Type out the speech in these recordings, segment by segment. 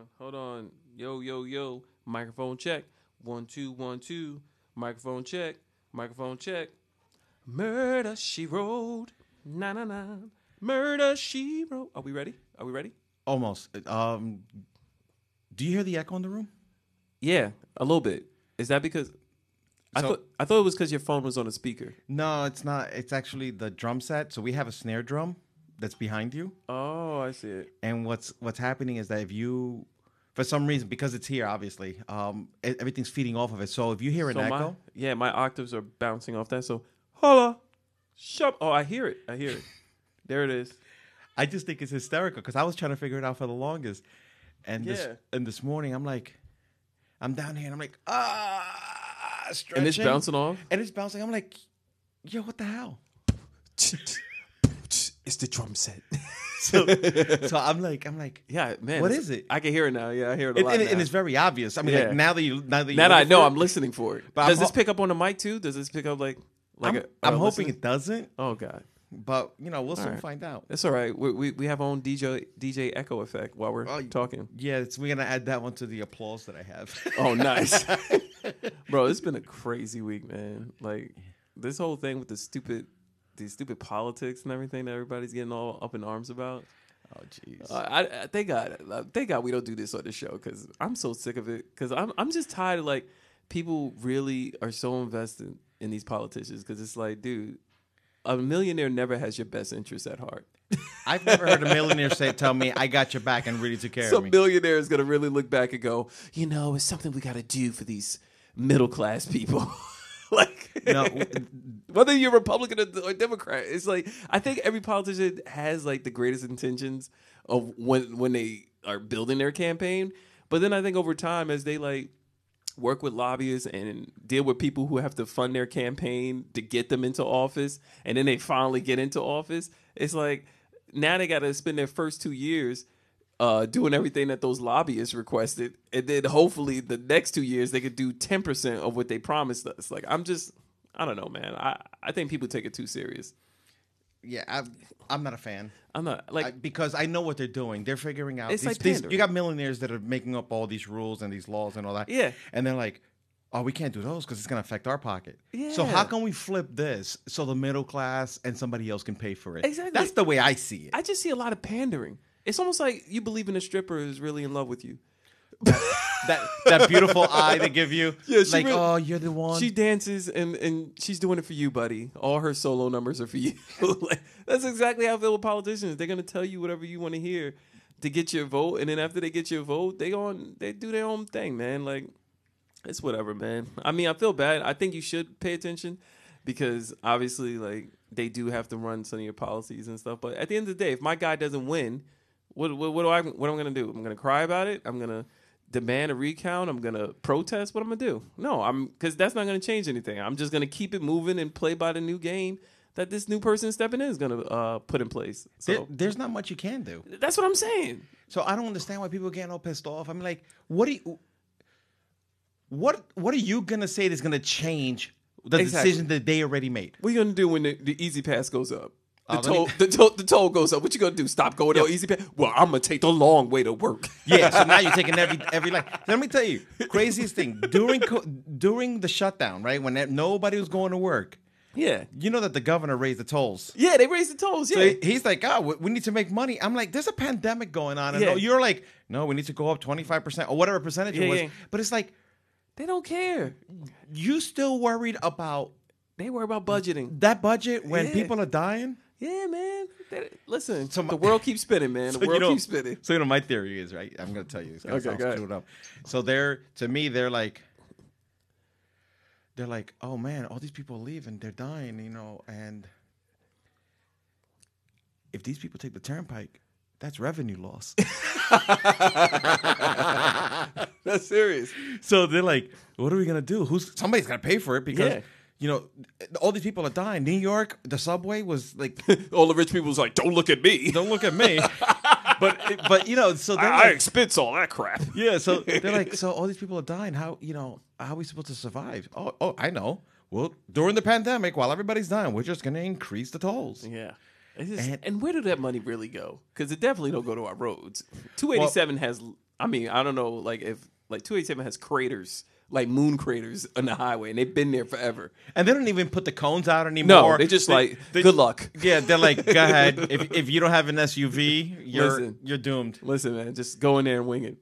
on, hold on. Yo, yo, yo. Microphone check. One, two, one, two. Microphone check. Microphone check. Murder she wrote. Na na na. Murder she wrote. Are we ready? Are we ready? Almost. Um, do you hear the echo in the room? Yeah, a little bit. Is that because I So- thought I thought it was because your phone was on a speaker? No, it's not. It's actually the drum set. So we have a snare drum that's behind you, Oh, I see it. and what's what's happening is that if you, for some reason, because it's here, obviously, um, everything's feeding off of it. So if you hear an So my, echo, yeah, my octaves are bouncing off that. So holla, shut. Oh, I hear it. I hear it. There it is. I just think it's hysterical because I was trying to figure it out for the longest, and this and this morning I'm like, I'm down here and I'm like ah, stretching, And it's bouncing off. and it's bouncing. I'm like, yo, what the hell? It's the drum set. So, so I'm like, I'm like, yeah, man. What is it? I can hear it now. Yeah, I hear it a and, lot. and, now. and it's very obvious. I mean, Yeah. like now that you now that you now that I know, I'm listening for it. But Does I'm this pick up on the mic too? Does this pick up like like I'm, a, I'm uh, a hoping listening- it doesn't, Oh god, but you know, we'll soon right. find out. that's all right. We, we we have our own DJ DJ echo effect while we're Oh, talking. Yeah, it's, we're gonna add that one to the applause that I have. Oh, nice, bro. It's been a crazy week, man. Like this whole thing with the stupid, these stupid politics and everything that everybody's getting all up in arms about. oh, jeez. Uh, I, I thank God, uh, thank God we don't do this on the show because I'm so sick of it. Because I'm I'm just tired of like people really are so invested in these politicians because it's like, dude, a millionaire never has your best interest at heart. I've never heard a millionaire say, "Tell me I got your back and really took care of Some me." millionaire is gonna really look back and go, you know, it's something we got to do for these middle class people. like, No. whether you're Republican or, Democrat, it's like I think every politician has like the greatest intentions of when when they are building their campaign. But then I think over time, as they like work with lobbyists and deal with people who have to fund their campaign to get them into office, and then they finally get into office, it's like now they got to spend their first two years uh, doing everything that those lobbyists requested, and then hopefully the next two years they could do ten percent of what they promised us. Like I'm just, I don't know, man. I I think people take it too serious. yeah, I'm, I'm not a fan. I'm not like I- because I know what they're doing. They're figuring out. It's these, like these- you got millionaires that are making up all these rules and these laws and all that. Yeah. and they're like, "Oh, we can't do those because it's going to affect our pocket." Yeah. So how can we flip this so the middle class and somebody else can pay for it? Exactly. That's the way I see it. I just see a lot of pandering. It's almost like you believe in a stripper is really in love with you. that that beautiful eye they give you. Yeah, like, really- oh, you're the one. She dances and and she's doing it for you, buddy. All her solo numbers are for you. like, that's exactly how I feel with politicians. They're gonna tell you whatever you want to hear to get your vote, and then after they get your vote, they on they do their own thing, man. Like it's whatever, man. I mean, I feel bad. I think you should pay attention because obviously, like they do have to run some of your policies and stuff. But at the end of the day, if my guy doesn't win, what what, what do I what am I gonna do? I'm gonna cry about it. I'm gonna demand a recount. I'm gonna protest. What I'm gonna do? No, I'm because that's not gonna change anything. I'm just gonna keep it moving and play by the new game that this new person stepping in is gonna uh, put in place. So There- there's not much you can do. that's what I'm saying. So I don't understand why people are getting all pissed off. I'm like, what do you, what what are you gonna say that's gonna change the Exactly. decision that they already made? What are you gonna do when the, the E-ZPass goes up? The, toll, me- the, toll, the toll goes up. What you gonna do? Stop going on E-ZPass? Well, I'm gonna take the long way to work. Yeah, so now you're taking every every like. Let me tell you, craziest thing during co- during the shutdown, right when nobody was going to work. yeah, You know that the governor raised the tolls. yeah. They raised the tolls. Yeah, So he's like, oh, we- need to make money. I'm like, there's a pandemic going on, and Yeah. you're like, no, we need to go up 25 percent or whatever percentage Yeah, it was. yeah. But it's like they don't care. you still worried about They worry about budgeting. that budget when Yeah. people are dying. Yeah, man. They- listen, So my- the world keeps spinning, man. The So, you world know- keeps spinning. So you know, my theory is right. I'm going to tell you. It's going Okay, sound screwed up. So they're to me, they're like, they're like, oh man, all these people leave and they're dying, you know, and if these people take the turnpike, that's revenue loss. That's serious. so they're like, what are we gonna do? Who's somebody's gonna pay for it because Yeah. You know all these people are dying. New York, the subway was like, All the rich people was like, "Don't look at me. don't look at me. but but you know, so they're I, I expense all that crap." Yeah, so they're like, so all these people are dying. How you know how are we supposed to survive? Oh, oh, I know. Well, during the pandemic, while everybody's dying, we're just going to increase the tolls. Yeah. Just- and, And- where did that money really go? Because it definitely don't go to our roads. Two eighty seven has I mean, I don't know, like if like 287 has craters, like moon craters on the highway, and they've been there forever. And they don't even put the cones out anymore. No, they just like good luck. Yeah, they're like, go ahead. If if you don't have an SUV, you're Listen. you're doomed. Listen, man, just go in there and wing it.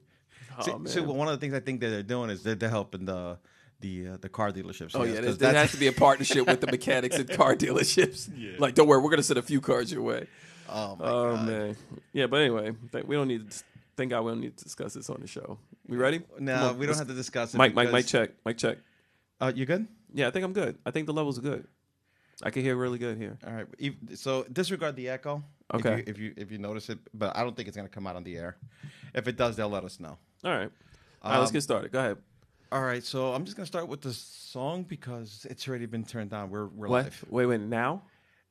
Oh so, so one of the things I think that they're doing is they're, they're helping the the uh, the car dealerships. Oh yes, yeah, there, has to be a partnership with the mechanics and car dealerships. Like, don't worry, we're gonna send a few cars your way. Oh my Oh man, yeah. But anyway, we don't need. God we don't need to discuss this on the show. We ready? No, we don't have to discuss it. Mike, Mike, Mike, because- check, Mike, check. Uh, you good? Yeah, I think I'm good. I think the levels are good. I can hear really good here. All right. If- So disregard the echo. if Okay. you- If you, if you notice it, but I don't think it's gonna come out on the air. If it does, they'll let us know. All right, all right. let's Um, get started. Go ahead. All right. So I'm just gonna start with the song because it's already been turned on. We're we're What? live. Wait, wait. Now?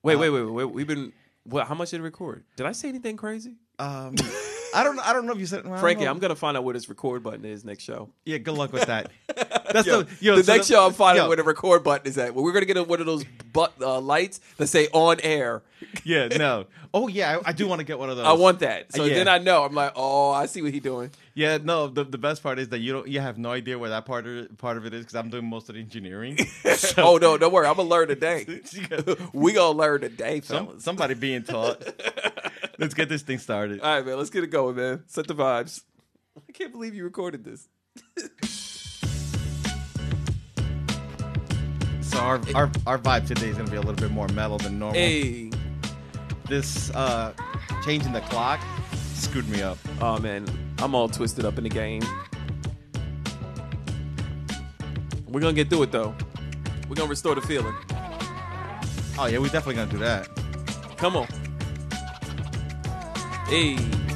Wait, Uh, wait, wait, wait. We've been. What? How much did it record? Did I say anything crazy? Um, I don't I don't know if you said I don't Frankie, know. I'm gonna find out where this record button is next show. Yeah. Good luck with that. That's Yo, the yo, the so next show, I'm finding yo, where the record button is at. Well, we're gonna get one of those but, uh, lights that say "on air." Yeah. No. Oh yeah. I, I do want to get one of those. I want that. So Yeah. then I know. I'm like, oh, I see what he's doing. Yeah, no. The, the best part is that you don't you have no idea where that part of part of it is because I'm doing most of the engineering. So- oh no, don't worry. I'm gonna learn today. we gonna learn today, Some, somebody being taught. Let's get this thing started. All right, man. Let's get it going, man. Set the vibes. I can't believe you recorded this. So our, our our vibe today is gonna be a little bit more metal than normal. Hey. This uh changing the clock screwed me up. Oh man, I'm all twisted up in the game. We're gonna get through it though. We're gonna restore the feeling. Oh yeah, we're definitely gonna do that. Come on. Hey.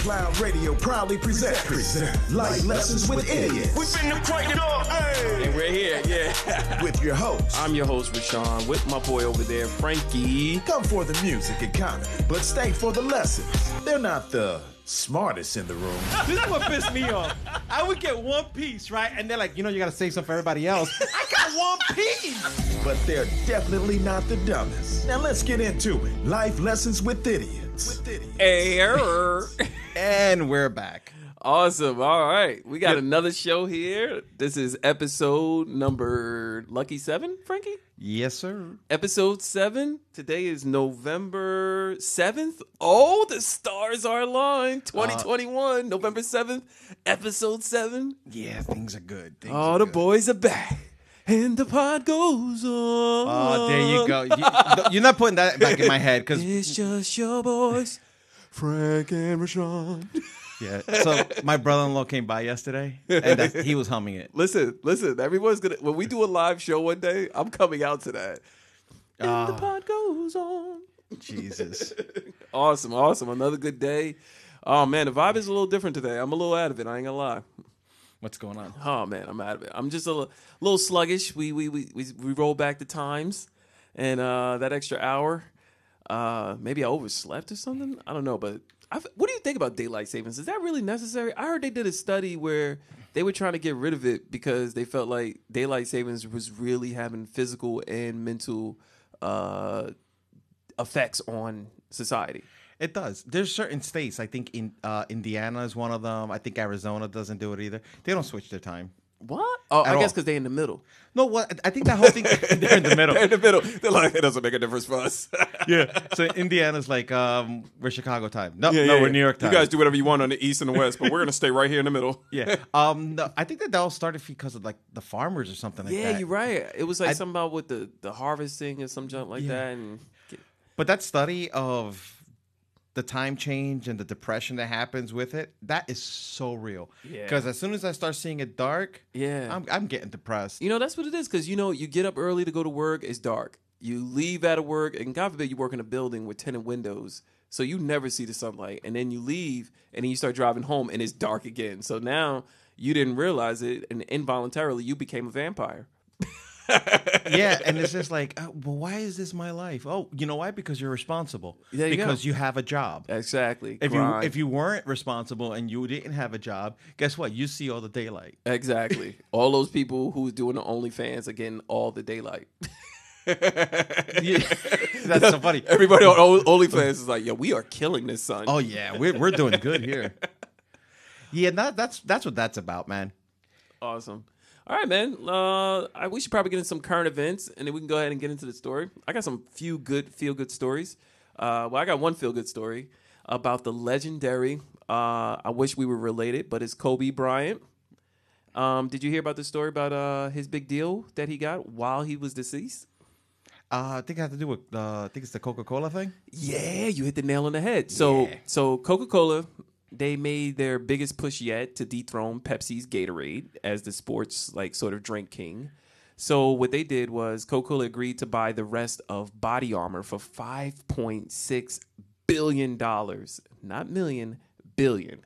Cloud Radio proudly present, present Life Lessons with Idiots We've been to crank it up, hey. And we're here, yeah. with your host. I'm your host, Rashawn, with my boy over there, Frankie. Come for the music and comedy, but stay for the lessons. They're not the smartest in the room. This is what pissed me off. I would get one piece, right? And they're like, you know, you gotta save some for everybody else. I got one piece. but they're definitely not the dumbest. Now let's get into it. Life Lessons with Idiots. With idiots. Error. And we're back. awesome. All right. We got another show here. This is episode number lucky seven, Frankie? Yes, sir. episode seven. Today is November 7th. Oh, the stars are aligned. Uh, 2021, November 7th, episode seven. Yeah, things are good. Things All are the good. boys are back. And the pod goes on. Oh, there you go. You, you're not putting that back in my head because It's just your boys, Frank and Rashawn. yeah. So my brother-in-law came by yesterday, and that, he was humming it. Listen, listen. Everyone's gonna when we do a live show one day. I'm coming out to that. And the Ah. pod goes on. Jesus. Awesome, awesome. Another good day. Oh man, the vibe is a little different today. I'm a little out of it. I ain't gonna lie. What's going on? Oh man, I'm out of it. I'm just a little, little sluggish. We we we we, we roll back the times, and uh, that extra hour. Uh, maybe I overslept or something. I don't know, but I've, what do you think about daylight savings? Is that really necessary? I heard they did a study where they were trying to get rid of it because they felt like daylight savings was really having physical and mental uh, effects on society. It does. There's certain states. I think in uh, Indiana is one of them. I think Arizona doesn't do it either. They don't switch their time. What? Oh, I At guess all. because they're in the middle. No, what? I think that whole thing they're in the middle. They're in the middle. They're like, it doesn't make a difference for us. yeah. So Indiana's like um, we're Chicago time. No, no, we're New York time. You guys do whatever you want on the east and the west, but we're gonna stay right here in the middle. Yeah. Um. No, I think that that all started because of like the farmers or something like that. Yeah, you're right. It was like I- something about with the the harvesting or some junk like Yeah. that. And But that study of the time change and the depression that happens with it, that is so real. Yeah. Because as soon as I start seeing it dark, yeah, I'm I'm getting depressed. you know that's what it is. Because you know you get up early to go to work, it's dark. You leave out of work, and God forbid you work in a building with tenant windows, so you never see the sunlight. And then you leave, and then you start driving home, and it's dark again. So now you didn't realize it, and involuntarily you became a vampire. yeah, and it's just like, uh, well, why is this my life? Oh, you know why? Because you're responsible. There you go. because you have a job. exactly. If Grind. you if you weren't responsible and you didn't have a job, guess what? You see all the daylight. exactly all those people who's doing the OnlyFans are getting all the daylight. That's so funny. Everybody on OnlyFans is like, yo, we are killing this son. Oh yeah, we're we're doing good here. Yeah, that, that's that's what that's about, man. Awesome. All right, man. Uh, I, we should probably get into some current events, and then we can go ahead and get into the story. I got some few good feel good stories. Uh, well, I got one feel good story about the legendary. Uh, I wish we were related, but it's Kobe Bryant. Um, did you hear about the story about uh, his big deal that he got while he was deceased? Uh, I think it had to do with uh, I think it's the Coca Cola thing. Yeah, you hit the nail on the head. So, Yeah. so Coca Cola, they made their biggest push yet to dethrone Pepsi's Gatorade as the sports like sort of drink king. So what they did was Coca Cola agreed to buy the rest of Body Armor for five point six billion dollars, not million, billion.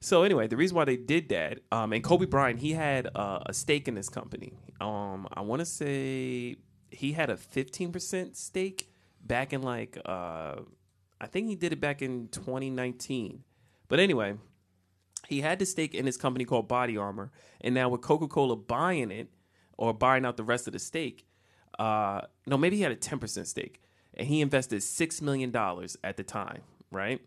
So anyway, the reason why they did that, um, and Kobe Bryant, he had uh, a stake in this company. Um, I want to say he had a fifteen percent stake back in like uh, I think he did it back in 2019. But anyway, he had the stake in his company called Body Armor, and now with Coca Cola buying it or buying out the rest of the stake, uh, no, maybe he had a 10% stake, and he invested six million dollars at the time, right?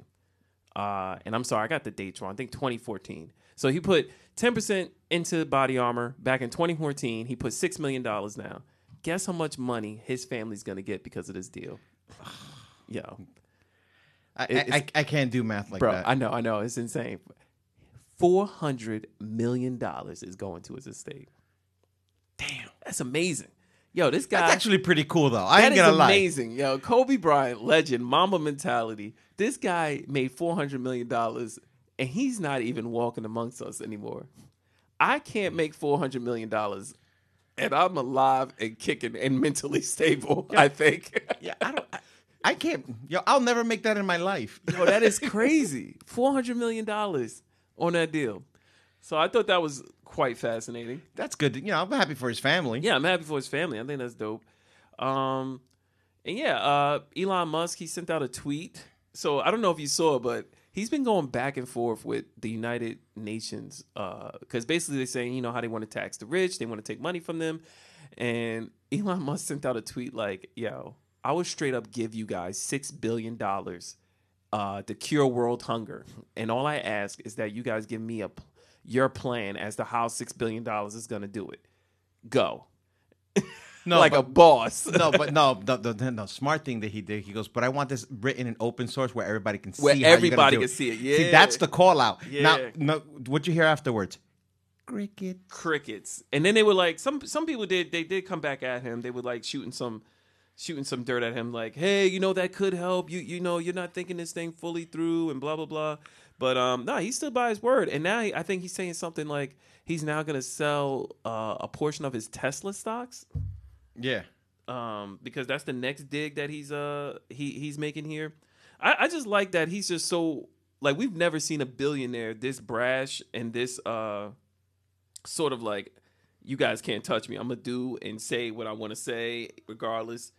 Uh, and I'm sorry, I got the dates wrong. I think 2014. So he put 10% into Body Armor back in 2014. He put six million dollars now. Guess how much money his family's gonna get because of this deal? Yo, I, I, I, can't do math like bro, that. I know, I know, it's insane. Four hundred million dollars is going to his estate. Damn, that's amazing. Yo, this guy. That's actually pretty cool, though. I ain't gonna lie. amazing. Yo, Kobe Bryant, legend, mamba mentality. This guy made four hundred million dollars, and he's not even walking amongst us anymore. I can't make four hundred million dollars, and I'm alive and kicking and mentally stable. I think. Yeah, I don't. I, I can't. Yo, I'll never make that in my life. Yo, that is crazy. Four hundred million dollars on that deal. So I thought that was quite fascinating. That's good. You know, I'm happy for his family. Yeah, I'm happy for his family. I think that's dope. Um, and yeah, uh, Elon Musk he sent out a tweet. So I don't know if you saw, it, but he's been going back and forth with the United Nations because basically they're saying you know how they want to tax the rich, they want to take money from them, and Elon Musk sent out a tweet like, "Yo, I would straight up give you guys six billion dollars uh, to cure world hunger, and all I ask is that you guys give me a your plan as to how six billion dollars is going to do it. Go." No, like but, a boss. no, but no, the, the, the, smart thing that he did, he goes, but I want this written in open source where everybody can see Where how you're gonna everybody do can see it. Yeah, See, that's the call out. Now, Yeah. no, what you hear afterwards? Cricket. crickets. And then they were like, some some people did they did come back at him. They were like shooting some shooting some dirt at him, like, hey, you know that could help. You you know you're not thinking this thing fully through and blah blah blah. But um, no, he stood by his word, and now he, I think he's saying something like he's now gonna sell uh, a portion of his Tesla stocks. Yeah. um, because that's the next dig that he's uh he he's making here. I, I just like that he's just so like we've never seen a billionaire this brash and this uh sort of like you guys can't touch me. I'm gonna do and say what I want to say regardless.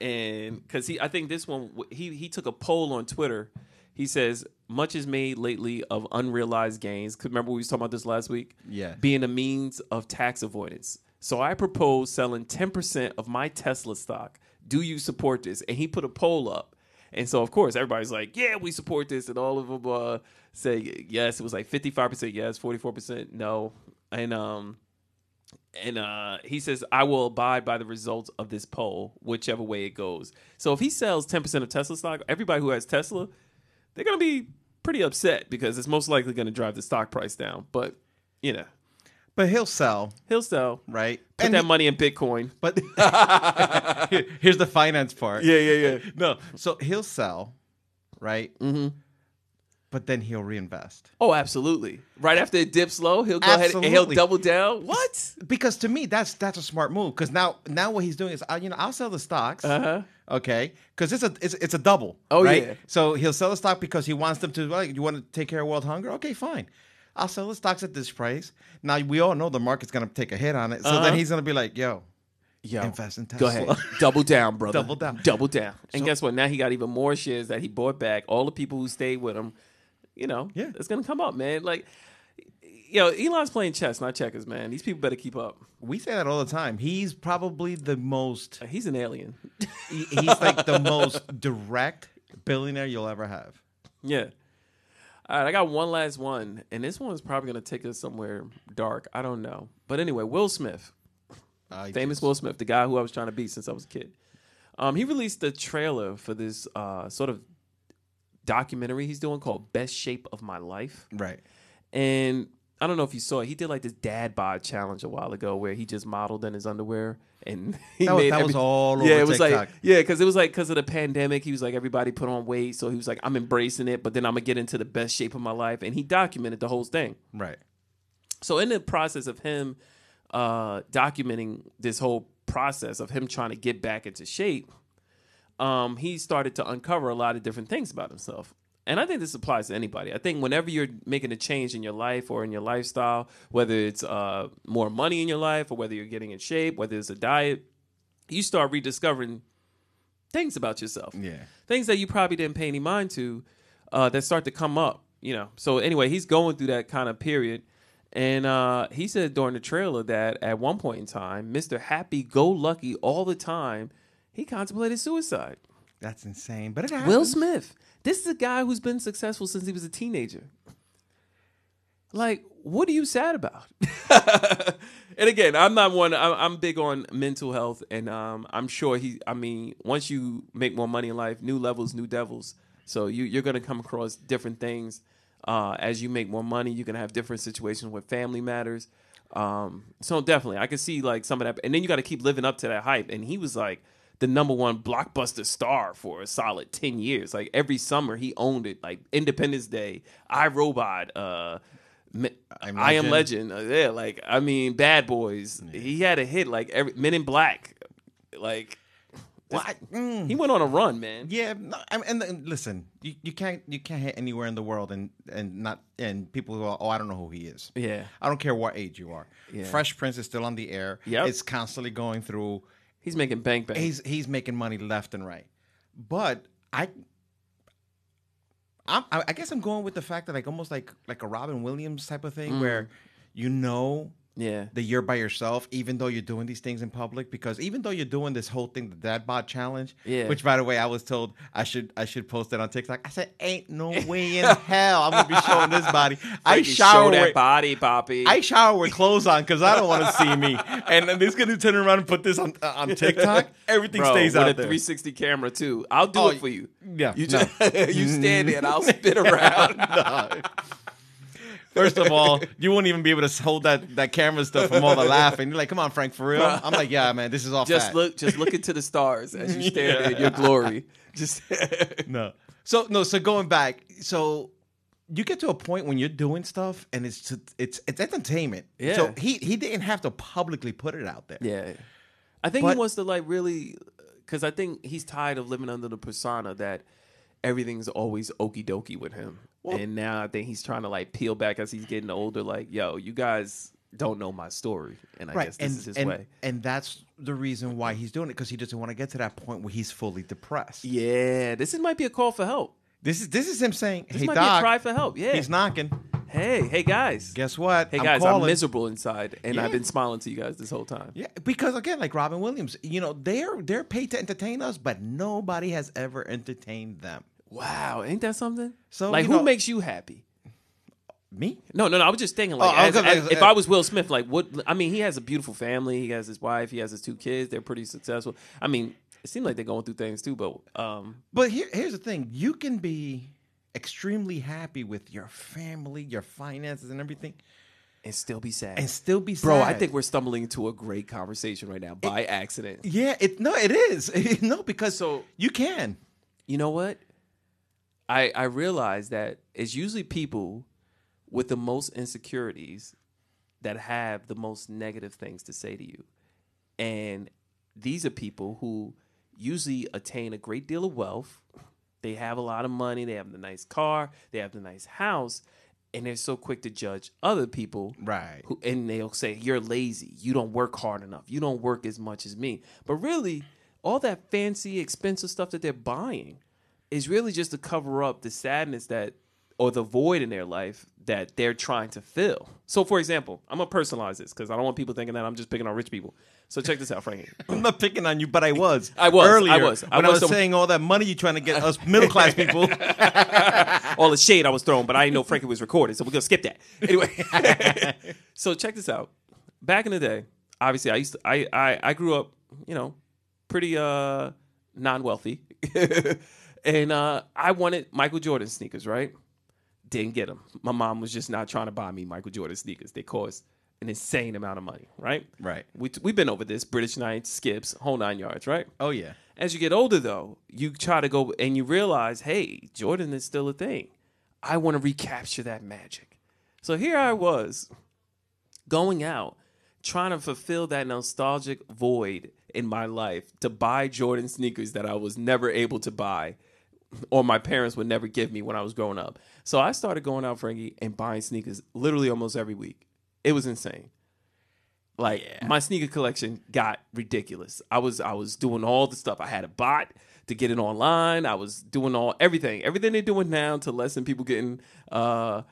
And because he, I think this one he he took a poll on Twitter. He says much is made lately of unrealized gains. 'Cause Remember we was talking about this last week Yeah. being a means of tax avoidance. So I propose selling 10% of my Tesla stock. Do you support this? And he put a poll up. And so, of course, everybody's like, yeah, we support this. And all of them uh, say yes. It was like 55% yes, 44% no. And, um, and uh, he says, I will abide by the results of this poll, whichever way it goes. So if he sells 10% of Tesla stock, everybody who has Tesla, they're going to be pretty upset because it's most likely going to drive the stock price down. But, you know, But he'll sell, he'll sell. right? Put And that he- money in Bitcoin. But here's the finance part. Yeah, yeah, yeah. No. So he'll sell, right? Mm-hmm. But then he'll reinvest. Oh, absolutely. Right after it dips low, he'll go ahead and he'll double down. What? Because to me, that's that's a smart move. Because now now what he's doing is, uh, you know, I'll sell the stocks. Uh-huh. Okay, because it's a it's, it's a double. Oh, right? yeah. So he'll sell the stock because he wants them to. Like, you want to take care of world hunger? Okay, fine. I'll sell the stocks at this price. Now we all know the market's gonna take a hit on it. So Uh-huh. then he's gonna be like, "Yo, Yo, Invest in Go Tesla. ahead. Double down, brother. Double down. Double down. And So- guess what? Now he got even more shares that he bought back. All the people who stayed with him, you know, Yeah. it's gonna come up, man. Like, yo, Elon's playing chess, not checkers, man. These people better keep up. We say that all the time. He's probably the most. He's an alien. he- He's like the most direct billionaire you'll ever have. yeah. All right, I got one last one, and this one's probably gonna take us somewhere dark. I don't know, but anyway, Will Smith. Uh, famous Will Smith, the guy who I was trying to beat since I was a kid. Um, he released a trailer for this uh, sort of documentary he's doing called "Best Shape of My Life," Right. and I don't know if you saw it. He did like this dad bod challenge a while ago where he just modeled in his underwear and he That was- made that was all yeah. it was TikTok. like yeah, because it was like because of the pandemic. He was like everybody put on weight, so he was like I'm embracing it, but then I'm gonna get into the best shape of my life, and he documented the whole thing. Right. So in the process of him uh, documenting this whole process of him trying to get back into shape, um, he started to uncover a lot of different things about himself. And I think this applies to anybody. I think whenever you're making a change in your life or in your lifestyle, whether it's uh, more money in your life or whether you're getting in shape, whether it's a diet, you start rediscovering things about yourself Yeah. things that you probably didn't pay any mind to uh, that start to come up you know so anyway he's going through that kind of period and uh, he said during the trailer that at one point in time mr happy go lucky all the time he contemplated suicide. That's insane. But it happens. will smith. This is a guy who's been successful since he was a teenager. Like what are you sad about? And again i'm not one I'm, I'm big on mental health and um, i'm sure he i mean once you make more money in life new levels new devils. So you, you're going to come across different things. Uh, as you make more money you're going to have different situations with family matters. Um, so definitely i can see like some of that. And then you got to keep living up to that hype. And he was like the number one blockbuster star for a solid 10 years like every summer he owned it like independence day irobot uh I'm I am Legend. Uh, yeah, like I mean, Bad Boys. He had a hit like every Men in Black. Like Well, I- mm. he went on a run, man. Yeah, no, I mean, and, and listen, you, you can't you can't hit anywhere in the world and and not and people go, oh, I don't know who he is. Yeah. I don't care what age you are. Yeah. Fresh Prince is still on the air. Yeah, it's constantly going through. He's making bank bank. He's he's making money left and right, but I. I'm, I guess I'm going with the fact that like almost like like a Robin Williams type of thing Mm. where you know yeah. that you're by yourself, even though you're doing these things in public. Because even though you're doing this whole thing, the dad bod challenge, Yeah. which by the way, I was told I should I should post it on TikTok. I said, "Ain't no way in hell I'm gonna be showing this body." I shower show that with, body, Poppy. I shower with clothes on because I don't want to see me. And then he's gonna turn around and put this on uh, on TikTok. Everything Bro, stays with out a there. 360 camera too. I'll do Oh, it for you. yeah, You no. just you stand there and I'll spin around. First of all, you won't even be able to hold that, that camera stuff from all the laughing. You're like, come on, Frank, for real? I'm like, yeah, man, this is all just fat. look just look into the stars as you stand there in your glory. Just No. So no. So going back, so you get to a point when you're doing stuff and it's it's it's entertainment. Yeah. So he he didn't have to publicly put it out there. Yeah, I think But- he wants to like really, because I think he's tired of living under the persona that everything's always okie dokie with him, and now I think he's trying to like peel back as he's getting older. Like, yo, you guys don't know my story, and I Right. guess this and is his and, way. and that's the reason why he's doing it because he doesn't want to get to that point where he's fully depressed. Yeah, this is, might be a call for help. This is this is him saying, This "Hey might be a cry for help. Yeah. he's knocking. Hey, hey guys. Guess what? hey I'm guys, I'm miserable inside, and Yeah. I've been smiling to you guys this whole time. Yeah, because again, like Robin Williams, you know, they're they're paid to entertain us, but nobody has ever entertained them. Wow, ain't that something? So, like, who know- makes you happy? Me? No, no, no. I was just thinking, like, Oh, as- as- if uh, I was Will Smith, like, what? I mean, he has a beautiful family. He has his wife. He has his two kids. They're pretty successful. I mean, it seems like they're going through things too. But um, But here, here's the thing: you can be extremely happy with your family, your finances, and everything, and still be sad. and still be sad. Bro, I think we're stumbling into a great conversation right now by accident. yeah, it no, it is no because So- you can. You know what? I I realize that it's usually people with the most insecurities that have the most negative things to say to you. And these are people who usually attain a great deal of wealth. They have a lot of money, they have the nice car, they have the nice house, and they're so quick to judge other people. Right. Who, and they'll say, You're lazy. You don't work hard enough. You don't work as much as me. But really, all that fancy, expensive stuff that they're buying is really just to cover up the sadness that or the void in their life that they're trying to fill. So, for example, I'm gonna personalize this because I don't want people thinking that I'm just picking on rich people. So, check this out, Frankie. I'm not picking on you, but I was. I was, I earlier was. I when I was was, some- saying all that money you're trying to get us middle class people. all the shade I was throwing, but I didn't know Frankie was recorded, so we're gonna skip that. Anyway, so check this out. Back in the day, obviously, I used to, I, I I grew up, you know, pretty uh non wealthy, and uh I wanted Michael Jordan sneakers, right? Didn't get them. My mom was just not trying to buy me Michael Jordan sneakers. They cost an insane amount of money, right? Right. We we've been over this British Knights, skips, whole nine yards, right? oh yeah. As you get older, though, you try to go and you realize, hey, Jordan is still a thing. I want to recapture that magic. So here I was going out, trying to fulfill that nostalgic void in my life to buy Jordan sneakers that I was never able to buy or my parents would never give me when I was growing up. So I started going out, Frankie, and buying sneakers literally almost every week. It was insane. Like my sneaker collection got ridiculous. I was I was doing all the stuff. I had a bot to get it online. I was doing all everything, everything they're doing now to lessen people getting uh,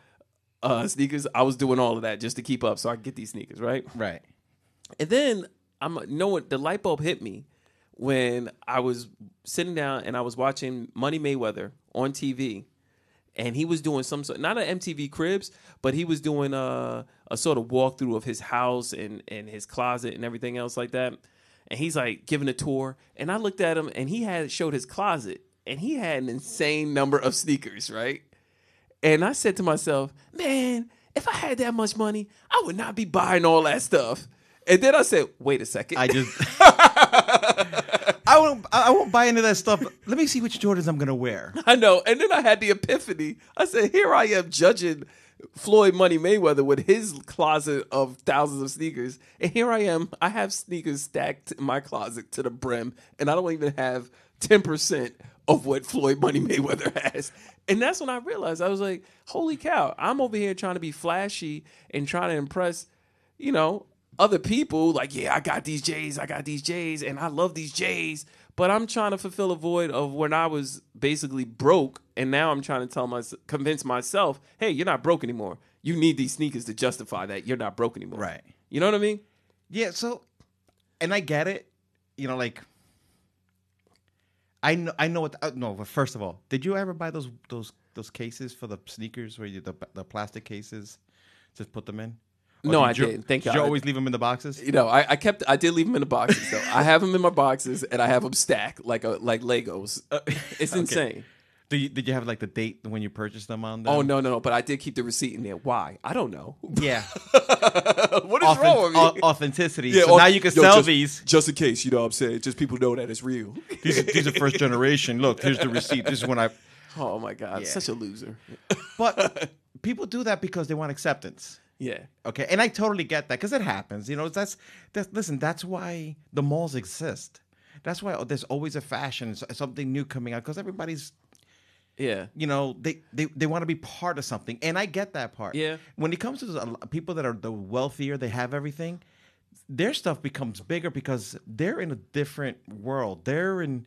uh, sneakers. I was doing all of that just to keep up, so I could get these sneakers right. Right. And then I'm know what the light bulb hit me when I was sitting down and I was watching Money Mayweather on TV, and he was doing some sort not an MTV Cribs, but he was doing a a sort of walkthrough of his house and and his closet and everything else like that. And he's like giving a tour, and I looked at him, and he had showed his closet, and he had an insane number of sneakers, right? And I said to myself, man, if I had that much money, I would not be buying all that stuff. And then I said, wait a second. I just. I won't. I won't buy into that stuff. Let me see which Jordans I'm gonna wear. I know. And then I had the epiphany. I said, here I am judging Floyd Money Mayweather with his closet of thousands of sneakers. And here I am. I have sneakers stacked in my closet to the brim, and I don't even have 10% of what Floyd Money Mayweather has. And that's when I realized I was like, holy cow, I'm over here trying to be flashy and trying to impress, you know, other people. Like, yeah, I got these J's, I got these J's, and I love these J's. But I'm trying to fulfill a void of when I was basically broke, and now I'm trying to tell my convince myself, hey, you're not broke anymore. You need these sneakers to justify that you're not broke anymore. Right. You know what I mean? Yeah. So, and I get it. You know, like. I know. I know what. Uh, no, but first of all, did you ever buy those those those cases for the sneakers where you the the plastic cases? Just put them in. Or No, did I you- didn't. Thank did God. you always leave them in the boxes? You know, I, I kept, I did leave them in the boxes though. I have them in my boxes, and I have them stacked like a like Legos. It's insane. Did you, did you have like the date when you purchased them on? Oh, them? Oh no, no, no! But I did keep the receipt in there. Why? I don't know. Yeah. what is wrong with me? Authent- authenticity. Yeah, so now you can yo, sell just- these. just in case. You know what I'm saying? Just people know that it's real. These are, these are first generation. Look, here's the receipt. This is when I. Oh my god, Yeah. such a loser. But people do that because they want acceptance. Yeah, Okay, and I totally get that because it happens. You know, that's that's listen. That's why the malls exist. That's why there's always a fashion, something new coming out because everybody's yeah, you know they they, they want to be part of something, and I get that part. Yeah. When it comes to the, people that are the wealthier, they have everything. Their stuff becomes bigger because they're in a different world. They're in.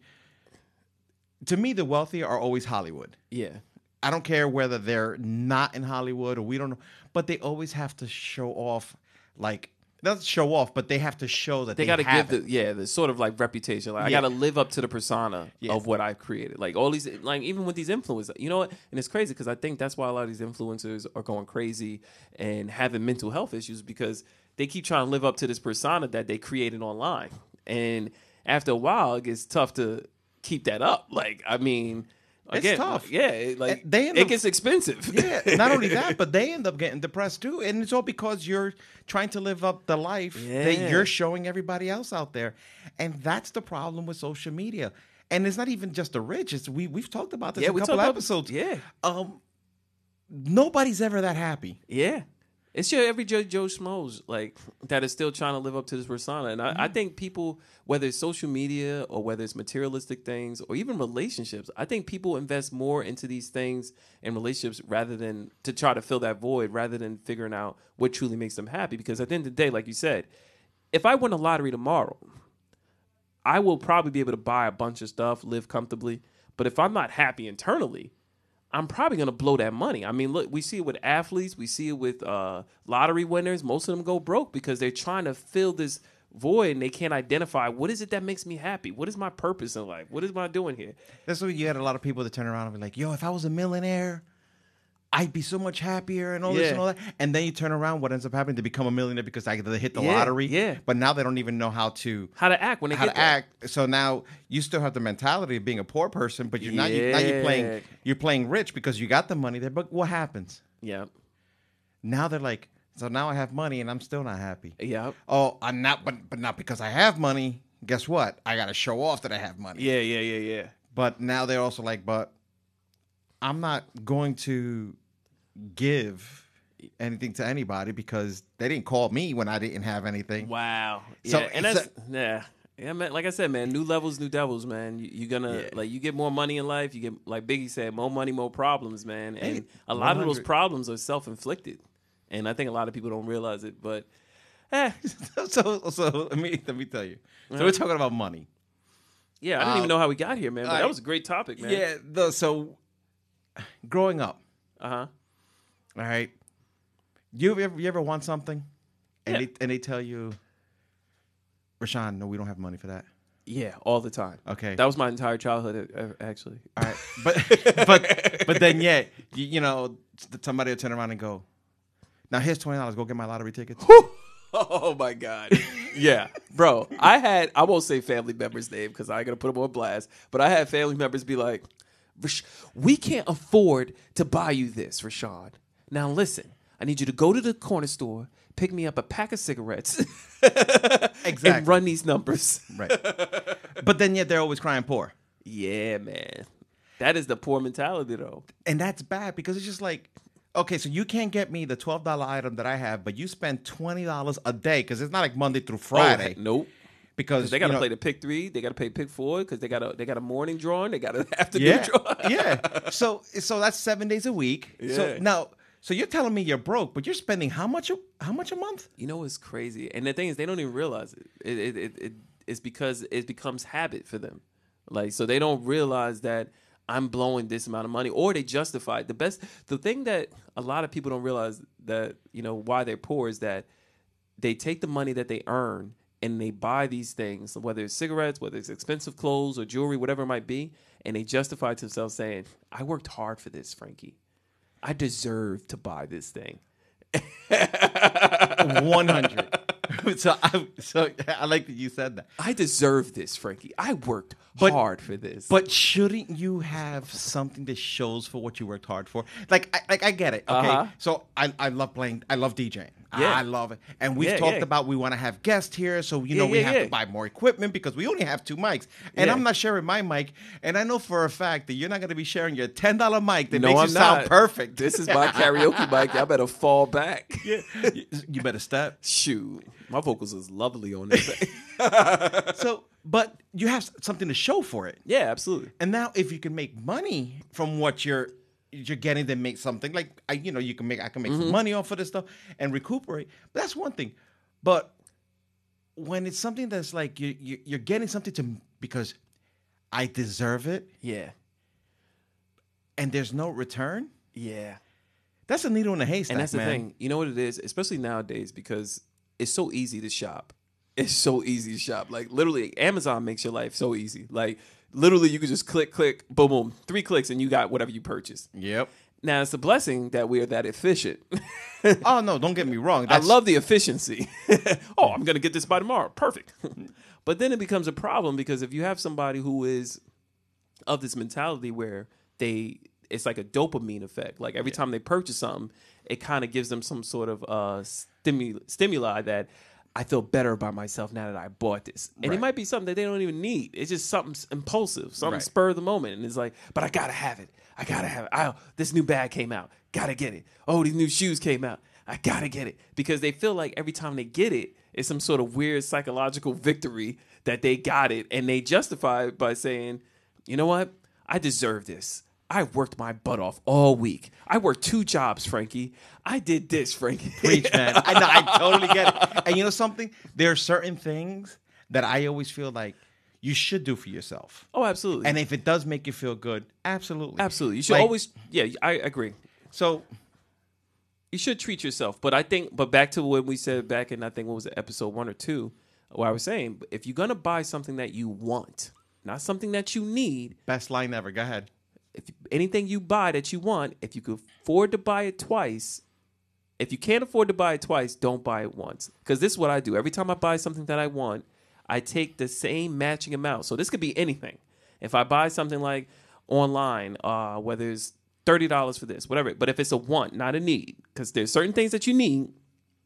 To me, the wealthy are always Hollywood. yeah. I don't care whether they're not in Hollywood or we don't know, but they always have to show off, like not show off, but they have to show that They, they, got to give it. the yeah the sort of like reputation. Like I got to live up to the persona Yeah. of what I've created. Like all these like even with these influencers, you know what? And it's crazy because I think that's why a lot of these influencers are going crazy and having mental health issues because they keep trying to live up to this persona that they created online. And after a while, it gets tough to keep that up. Like I mean. It's tough. yeah. it- Like And they end it up- gets expensive. yeah, not only that, but they end up getting depressed too, and it's all because you're trying to live up the life Yeah. that you're showing everybody else out there, and that's the problem with social media. And it's not even just the rich; it's we we've talked about this Yeah, a couple talked about- episodes. yeah. um, nobody's ever that happy. Yeah. It's your every Joe Joe Schmoes like that is still trying to live up to this persona, and I, Mm-hmm. I think people, whether it's social media or whether it's materialistic things or even relationships, I think people invest more into these things and relationships rather than to try to fill that void, rather than figuring out what truly makes them happy. Because at the end of the day, like you said, if I win a lottery tomorrow, I will probably be able to buy a bunch of stuff, live comfortably. But if I'm not happy internally, I'm probably gonna blow that money. I mean, look, we see it with athletes, we see it with uh, lottery winners. Most of them go broke because they're trying to fill this void and they can't identify what is it that makes me happy. What is my purpose in life? What am I doing here? That's why you had a lot of people that turn around and be like, "Yo, if I was a millionaire, I'd be so much happier and all this Yeah. and all that." And then you turn around, what ends up happening? They become a millionaire because I they hit the Yeah, lottery. yeah. But now they don't even know how to How to act when they how get to there. act. So now you still have the mentality of being a poor person, but you're not. You, now you're Yeah. playing. You're playing rich because you got the money there. But what happens? Yeah, Now they're like, so now I have money and I'm still not happy. yeah, Oh, I'm not. But but not because I have money. Guess what? I got to show off that I have money. yeah, yeah, yeah, yeah. But now they're also like, but I'm not going to give anything to anybody because they didn't call me when I didn't have anything. Wow. So yeah, and that's yeah. Yeah, man. Like I said, man, new levels, new devils, man. You, you're gonna Yeah. like you get more money in life. You get like Biggie said, more money, more problems, man. And a lot of those problems are self inflicted, and I think a lot of people don't realize it. But eh, so so let me let me tell you. So Uh-huh. we're talking about money. yeah, I didn't Uh, even know how we got here, man. But I- that was a great topic, man. Yeah. The, so growing up, Uh huh. all right. You ever you ever want something, and Yeah. they and they tell you, Rashawn, no, we don't have money for that. Yeah, all the time. Okay. That was my entire childhood, actually. All right, but but but then yeah, you, you know somebody will turn around and go, now here's twenty dollars. Go get my lottery tickets. Oh my god. yeah, bro. I had I won't say family members' name because I gotta put them on blast. But I had family members be like, "Rash- "We can't afford to buy you this, Rashad. Now listen, I need you to go to the corner store, pick me up a pack of cigarettes, Exactly. and run these numbers." Right. But then yet they're always crying poor. Yeah, man. That is the poor mentality, though. And that's bad because it's just like, okay, so you can't get me the twelve dollar item that I have, but you spend twenty dollars a day because it's not like Monday through oh, Friday. Oh, nope. Because They got to you know- play the pick three. They got to play pick four because they got a they got a morning drawing. They got an afternoon yeah, drawing. yeah. So so that's seven days a week. So Yeah. now, so you're telling me you're broke, but you're spending how much a how much a month? You know what's crazy? And the thing is, they don't even realize it. It, it, it, it it's because it becomes habit for them. Like so, they don't realize that I'm blowing this amount of money, or they justify it. The best, the thing that a lot of people don't realize that you know why they're poor is that they take the money that they earn and they buy these things, whether it's cigarettes, whether it's expensive clothes or jewelry, whatever it might be, and they justify to themselves saying, "I worked hard for this, Frankie. I deserve to buy this thing." One hundred. so I so I like that you said that. I deserve this, Frankie. I worked But- hard for this. But shouldn't you have something that shows for what you worked hard for? Like, I, like I get it. Okay, Uh-huh. so I, I love playing. I love DJing. Yeah. I love it. And we've Yeah, talked yeah. about we want to have guests here, so you know we have to buy more equipment because we only have two mics. And. I'm not sharing my mic. And I know for a fact that you're not going to be sharing your ten dollar mic that no, makes I'm you sound perfect. This is my karaoke mic. Y'all better fall back. you, you better step. Shoot, my vocals is lovely on this. So, but you have something to show for it. yeah, absolutely. And now, if you can make money from what you're you're getting, to make something like I, you know, you can make I can make Mm-hmm. some money off of this stuff and recuperate. But that's one thing. But when it's something that's like you, you you're getting something to because I deserve it, Yeah, and there's no return. yeah. That's a needle in a haystack, And that's the man. thing. You know what it is, especially nowadays, because it's so easy to shop. It's so easy to shop. Like literally, Amazon makes your life so easy. Like literally, you can just click, click, boom, boom, three clicks, and you got whatever you purchased. Yep. Now it's a blessing that we are that efficient. Oh no, don't get me wrong. I love the efficiency. oh, I'm going to get this by tomorrow. Perfect. but then it becomes a problem because if you have somebody who is of this mentality where they it's like a dopamine effect. Like every time they purchase something, it kind of gives them some sort of uh stimuli stimuli that I feel better about myself now that I bought this. And it might be something that they don't even need. It's just something impulsive, something Right. spur of the moment. And it's like, but I gotta have it. I gotta have it. Oh, this new bag came out. Gotta get it. Oh, these new shoes came out. I gotta get it because they feel like every time they get it, it's some sort of weird psychological victory that they got it, and they justify it by saying, "You know what? I deserve this. I worked my butt off all week. I worked two jobs, Frankie. I did this, Frankie. Preach, man. I know. I totally get it. And you know something? There are certain things that I always feel like you should do for yourself. oh, absolutely. And if it does make you feel good, absolutely. Absolutely. You should Like- always, yeah, I agree. So You should treat yourself. But I think, but back to what we said back in, I think, what was it, episode one or two, where I was saying, if you're going to buy something that you want, not something that you need, best line ever. Go ahead. If anything you buy that you want, if you could afford to buy it twice, if you can't afford to buy it twice, don't buy it once. Because this is what I do. Every time I buy something that I want, I take the same matching amount. So this could be anything. If I buy something like online, uh, whether it's thirty dollars for this, whatever. But if it's a want, not a need, because there's certain things that you need,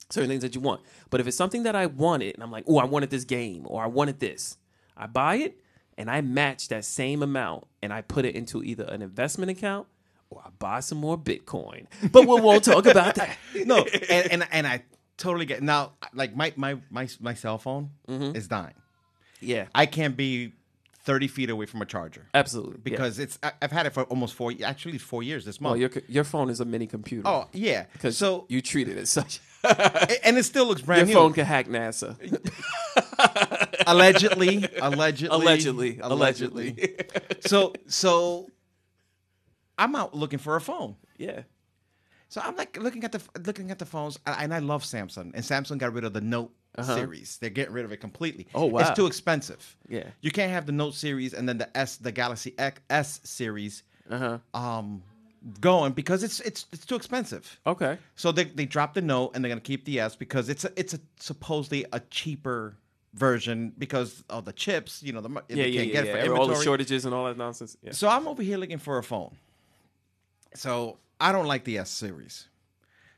certain things that you want. But if it's something that I wanted, and I'm like, oh, I wanted this game, or I wanted this, I buy it and I match that same amount and I put it into either an investment account or I buy some more Bitcoin. But we won't talk about that. No, and, and and I totally get now. Like my my my my cell phone Mm-hmm. is dying. Yeah, I can't be thirty feet away from a charger absolutely. Yeah. because it's. I, I've had it for almost four. Actually, four years this month. well, your your phone is a mini computer. oh yeah. because So you treat it as such. and it still looks brand Your new. phone can hack NASA. allegedly, allegedly, allegedly, allegedly. so so, I'm out looking for a phone. yeah. So I'm like looking at the looking at the phones, and and I love Samsung. And Samsung got rid of the Note series. They're getting rid of it completely. Uh-huh. Oh, wow. It's too expensive. Yeah. you can't have the Note series and then the S, the Galaxy X, S series, Uh-huh. um, going because it's it's it's too expensive. Okay. So they they dropped the Note and they're gonna keep the S because it's a, it's a supposedly a cheaper version because of the chips. You know, the Yeah, yeah, can't yeah. get it yeah. All the shortages and all that nonsense. Yeah. So I'm over here looking for a phone. So I don't like the S series.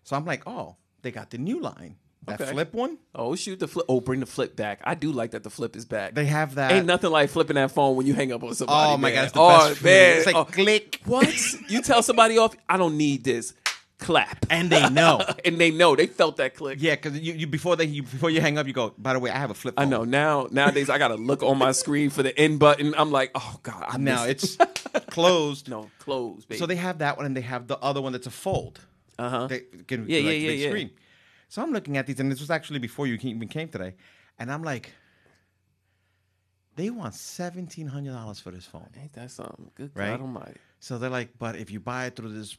So I'm like, oh, they got the new line. That Okay. flip one. Oh shoot, the flip. Oh, bring the flip back. I do like that the flip is back. They have that. Ain't nothing like flipping that phone when you hang up on somebody. oh my man. god, it's the oh, best feeling. It's like Oh, click. what? you tell somebody off, I don't need this. Clap. And they know. and they know. They felt that click. yeah, because you, you before they you, before you hang up, you go. By the way, I have a flip. I know. Now nowadays I gotta look on my screen for the end button. I'm like, oh god, I Now it's closed. no close, baby. So they have that one, and they have the other one that's a fold. uh huh. They Yeah, like, yeah, big yeah, yeah. screen. So I'm looking at these, and this was actually before you even came today, and I'm like, they want seventeen hundred dollars for this phone. Ain't that something? Good Right? God Almighty. So they're like, but if you buy it through this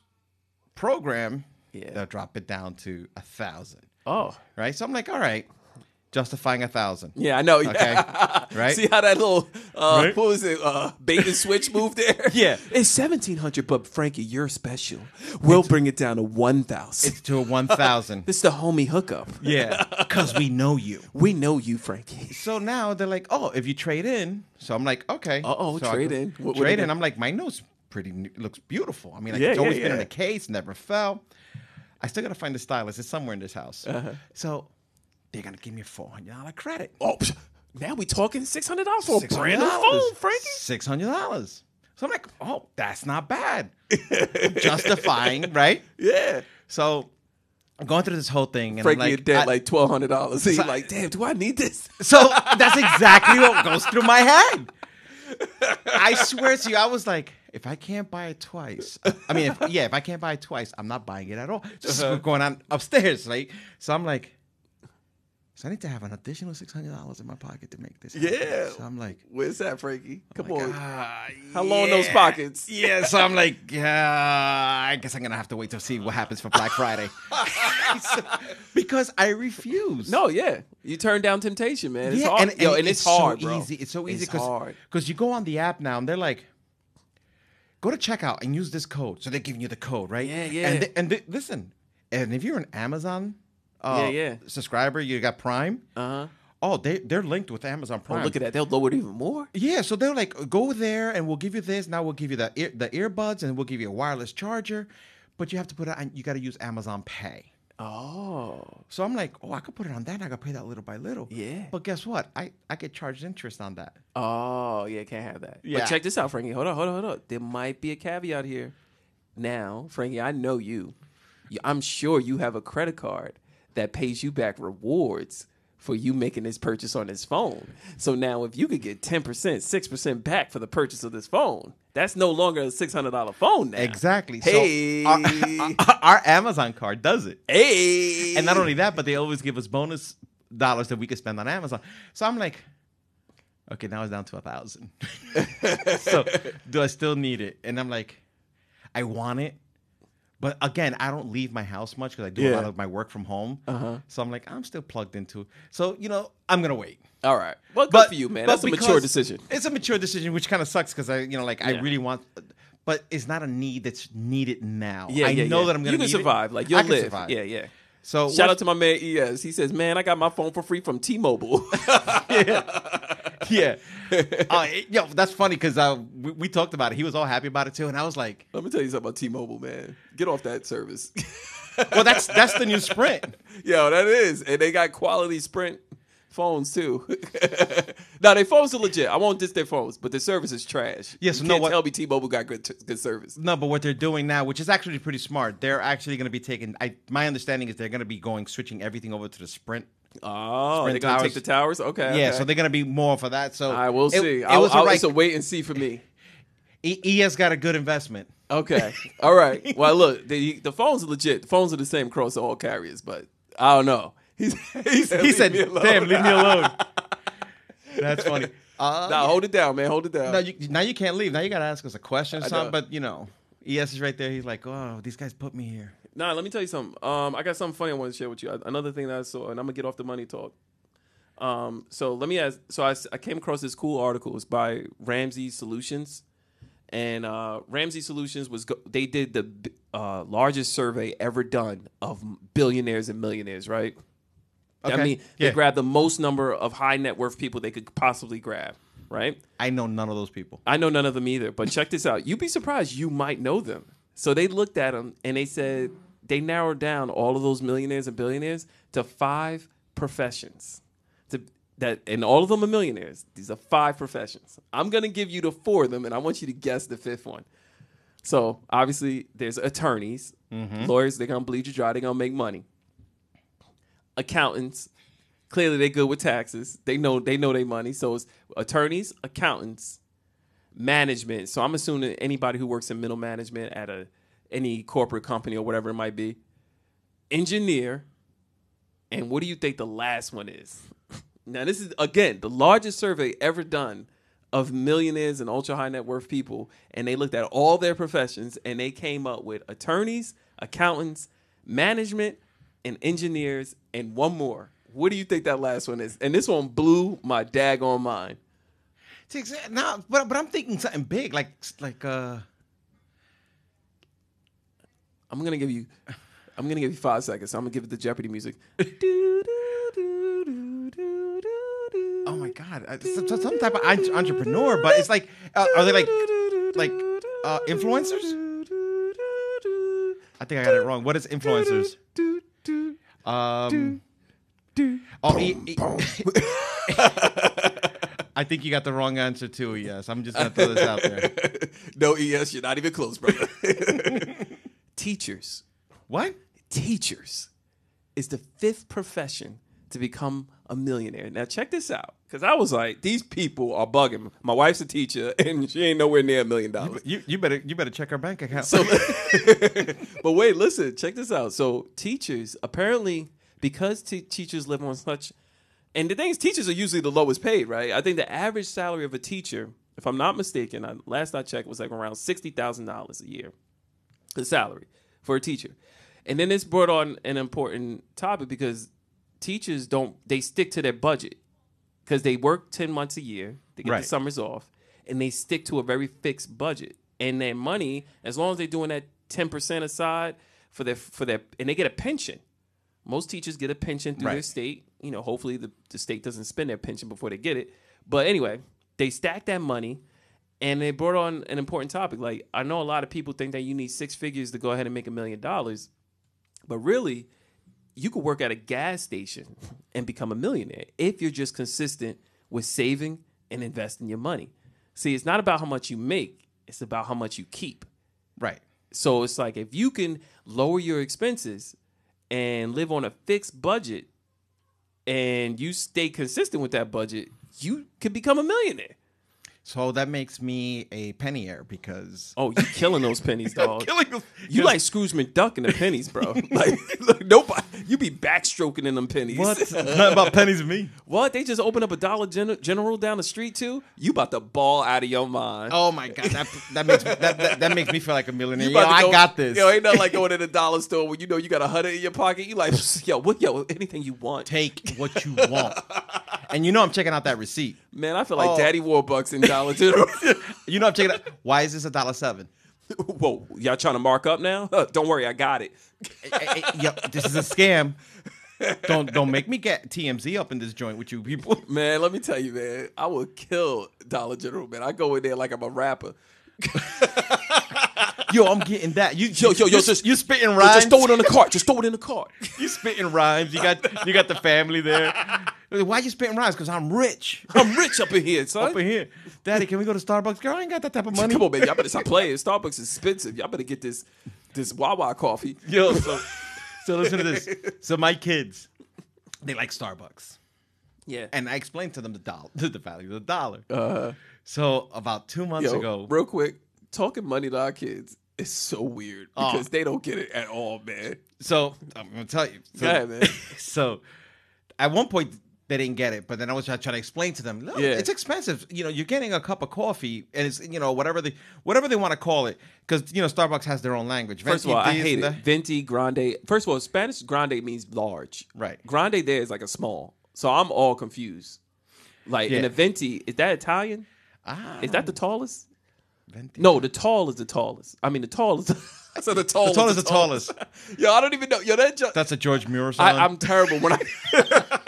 program, Yeah. they'll drop it down to a thousand, Oh right? So I'm like, all right, justifying a thousand. yeah, I know. Okay. Yeah. Right? See how that little uh, Right? what was it? Uh, bait and switch move there. Yeah. it's seventeen hundred, but Frankie, you're special. We'll bring it down to one thousand. It's to a one thousand. This is the homie hookup. yeah, because we know you. We know you, Frankie. So now they're like, oh, if you trade in. So I'm like, okay. Uh-oh, So trade go- in. What- what trade do in. I'm like, my note's pretty, new- looks beautiful. I mean, like, Yeah, it's always yeah, been in the case, never fell. I still gotta find the stylus. It's somewhere in this house. Uh-huh. So they're gonna give me a four hundred dollar credit. Oh, now we talking six hundred dollars for a brand new phone, Frankie. Six hundred dollars. So I'm like, oh, that's not bad. Justifying, right? Yeah. So I'm going through this whole thing, and Frankie I'm like, like twelve hundred dollars. He's So- like, damn, do I need this? So that's exactly what goes through my head. I swear to you, I was like, if I can't buy it twice, I mean, if, yeah, if I can't buy it twice, I'm not buying it at all. Just Uh-huh. going on upstairs, right? So I'm like, so I need to have an additional six hundred dollars in my pocket to make this. happen. Yeah. So I'm like, Where's that, Frankie? Come on. ah, How long those pockets? Yeah. So I'm like, yeah, I guess I'm gonna have to wait to see what happens for Black Friday because I refuse. No, yeah. You turn down temptation, man. It's yeah, hard. and, Yo, and and it's, so bro. easy. It's so easy It's hard. because you go on the app now and they're like, go to checkout and use this code. So they're giving you the code, right? Yeah, yeah. And th- and th- listen, and if you're an Amazon, uh, Yeah, yeah. subscriber, you got Prime. Uh-huh. Oh, they they're linked with Amazon Oh, Prime. look at that. They'll lower it even more. Yeah, so they're like, go there and we'll give you this. Now we'll give you the ear, the earbuds and we'll give you a wireless charger, but you have to put it on. You got to use Amazon Pay. Oh. So I'm like, oh, I could put it on that. and I could pay that little by little. Yeah. But guess what? I I get charged interest on that. Oh, yeah, can't have that. Yeah. But check this out, Frankie. Hold on, hold on, hold on. There might be a caveat here. Now, Frankie, I know you. I'm sure you have a credit card that pays you back rewards for you making this purchase on this phone. So now if you could get 10%, 6% back for the purchase of this phone, that's no longer a $600 phone now. Exactly. Hey. So our, our Amazon card does it. hey. And not only that, but they always give us bonus dollars that we can spend on Amazon. So I'm like, okay, now it's down to a thousand. so do I still need it? And I'm like, I want it. But again, I don't leave my house much because I do a lot of my work from home. Uh-huh. So I'm like, I'm still plugged into. So you know, I'm gonna wait. All right. Well, good But for you, man. That's a mature decision. It's a mature decision, which kind of sucks because I, you know, like I really want, but it's not a need that's needed now. Yeah, I yeah, know yeah. that I'm gonna. You can need it. survive. Like I you'll can live. survive. Yeah, yeah. So Shout out to my man ES. He says, "Man, I got my phone for free from T-Mobile." yeah. uh, it- yo, that's funny because uh, we, we talked about it. He was all happy about it too, and I was like, Let me tell you something about T-Mobile, man. Get off that service. "Well, that's that's the new Sprint." Yo, that is, and they got quality Sprint phones too. now their phones are legit. I won't diss their phones, but their service is trash. Yes, you no, can't what- tell me T-Mobile got good good service. No, but what they're doing now, which is actually pretty smart, they're actually going to be taking. I my understanding is they're going to be going switching everything over to the Sprint. Oh, they're gonna take the towers. Okay, Yeah, okay. so they're going to be more for that. So I will it- see. It, I, was I, a right. It's a wait and see for me. E- ES got a good investment. Okay. All right. Well, look, the the phones are legit. The phones are the same across all carriers, but I don't know. He's, he said, He said, "Damn, leave me alone." That's funny. Uh, Nah, hold it down, man. Hold it down. no, you, now you can't leave. Now you got to ask us a question or something. But you know, ES is right there. He's like, "Oh, these guys put me here." Nah, let me tell you something. Um, I got something funny I want to share with you. Another thing that I saw, and I'm gonna get off the money talk. Um, so let me ask. So I came across this cool article. It's by Ramsey Solutions, and uh, Ramsey Solutions was go- they did the uh, largest survey ever done of billionaires and millionaires. Right. Okay. I mean, Yeah. they grabbed the most number of high net worth people they could possibly grab. Right. I know none of those people. I know none of them either, but check this out. You'd be surprised you might know them. So they looked at them and they said they narrowed down all of those millionaires and billionaires to five professions. To, that and all of them are millionaires. These are five professions. I'm gonna give you the four of them, and I want you to guess the fifth one. So obviously, there's attorneys, mm-hmm. lawyers. They're gonna bleed you dry. They're gonna make money. Accountants, clearly they're good with taxes. They know they know their money. So it's attorneys, accountants, management. So I'm assuming anybody who works in middle management at a any corporate company or whatever it might be. Engineer, and what do you think the last one is? Now this is again the largest survey ever done of millionaires and ultra high net worth people, and they looked at all their professions and they came up with attorneys, accountants, management, and engineers, and one more. What do you think that last one is? And this one blew my daggone mind. Now, but but I'm thinking something big, like like uh. I'm gonna give you. I'm gonna give you five seconds. So I'm gonna give it the Jeopardy music. Oh my god, some, some some type of entrepreneur, but it's like, uh, are they like like uh, influencers? I think I got it wrong. What is influencers? Um. Oh, e- e- I think you got the wrong answer too. Yes, I'm just gonna throw this out there. no ES, you're not even close, brother. Teachers. What? Teachers is the fifth profession to become a millionaire. Now check this out, because I was like, these people are bugging. My wife's a teacher, and she ain't nowhere near a million dollars. You you better you better check our bank account. So, but wait, listen, check this out. So, teachers apparently, because te- teachers live on such, and the thing is, teachers are usually the lowest paid, right? I think the average salary of a teacher, if I'm not mistaken, I, last I checked was like around sixty thousand dollars a year, the salary for a teacher. And then this brought on an important topic because teachers don't they stick to their budget because they work 10 months a year they get Right. the summers off and they stick to a very fixed budget and their money as long as they're doing that 10% aside for their for their and they get a pension most teachers get a pension through their state you know hopefully the, the state doesn't spend their pension before they get it but anyway they stack that money and they brought on an important topic like i know a lot of people think that you need six figures to go ahead and make a million dollars but really, you could work at a gas station and become a millionaire if you're just consistent with saving and investing your money. See, it's not about how much you make, it's about how much you keep. right. So it's like if you can lower your expenses and live on a fixed budget and you stay consistent with that budget, you could become a millionaire. So that makes me a penny heir because Oh, you're killing those pennies, dog. killing them. You like Scrooge McDuck in the pennies, bro. like, look, nobody. You be backstroking in them pennies. what? Nothing about pennies to me. What? They just open up a Dollar Gen- General down the street too. You about to ball out of your mind. Oh my god, that that makes me, that, that, that makes me feel like a millionaire. You Yo, about to I got this. Yo, ain't nothing like going to the dollar store when you know you got a hundred in your pocket. You like, yo, what? Yo, anything you want, Take what you want, and you know I'm checking out that receipt. man. I feel like Oh. Daddy Warbucks in Dollar General. You know I'm checking out. Why is this a dollar seven? Whoa, y'all trying to mark up now? Huh, don't worry, I got it. Hey, hey, yo, this is a scam. Don't don't make me get TMZ up in this joint with you people. Man, let me tell you, man, I would kill Dollar General, man. I go in there like I'm a rapper. Yo, I'm getting that. You Yo, yo, yo, just you spitting rhymes. just throw it in the cart. Just throw it in the cart. You spitting rhymes. You got you got the family there. Why you spitting rhymes? Because I'm rich. I'm rich up in here, son. Up in here, Daddy. Can we go to Starbucks? Girl, I ain't got that type of money. Come on, baby. Y'all better stop playing. Starbucks is expensive. Y'all better get this this Wawa coffee. Yo, so so listen to this. So my kids, they like Starbucks, Yeah. and I explained to them the dollar, the value of the dollar. Uh-huh. So about two months Yo, ago, real quick, talking money to our kids is so weird Oh. because they don't get it at all, man. so I'm gonna tell you. So, ahead, man. so at one point they didn't get it, but then I was trying to explain to them, Look, Yeah. it's expensive. You know, you're getting a cup of coffee, and it's you know whatever they whatever they want to call it, because you know Starbucks has their own language. First of all, I hate it. Venti, grande. First of all, Spanish grande means large. Right. Grande there is like a small. So I'm all confused. Like in Yeah. a Venti, is that Italian? Ah, Is that the tallest? Venti. No, the tall is the tallest. I mean, the tallest. I said the tall. the tall is the tallest. Yo, I don't even know. Yo, that. Ju- That's a George Muir song. I, I'm terrible when I.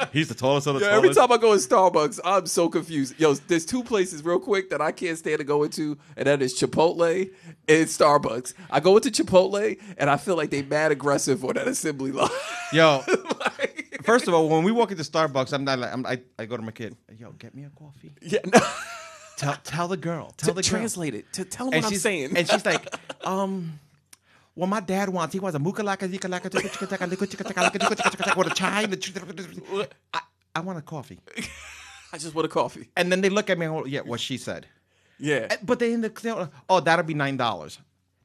He's the tallest of the Yo, tallest. every time I go in Starbucks, I'm so confused. Yo, there's two places real quick that I can't stand to go into, and that is Chipotle and Starbucks. I go into Chipotle, and I feel like they mad aggressive on that assembly line. Yo, Like- first of all, when we walk into Starbucks, I'm not like I'm, I, I go to my kid. Yo, get me a coffee. yeah, no. Tell tell the girl. Tell the girl. translate it. To tell them and what I'm she's, saying. And she's like, um, well, my dad wants. He wants a mukalaka zika laka chika chika chika lika chika chika laka chika chika chika chika with a chai. the- I, I want a coffee. I just want a coffee. And then they look at me and go, yeah, what she said. Yeah. But they in the oh, that'll be nine dollars.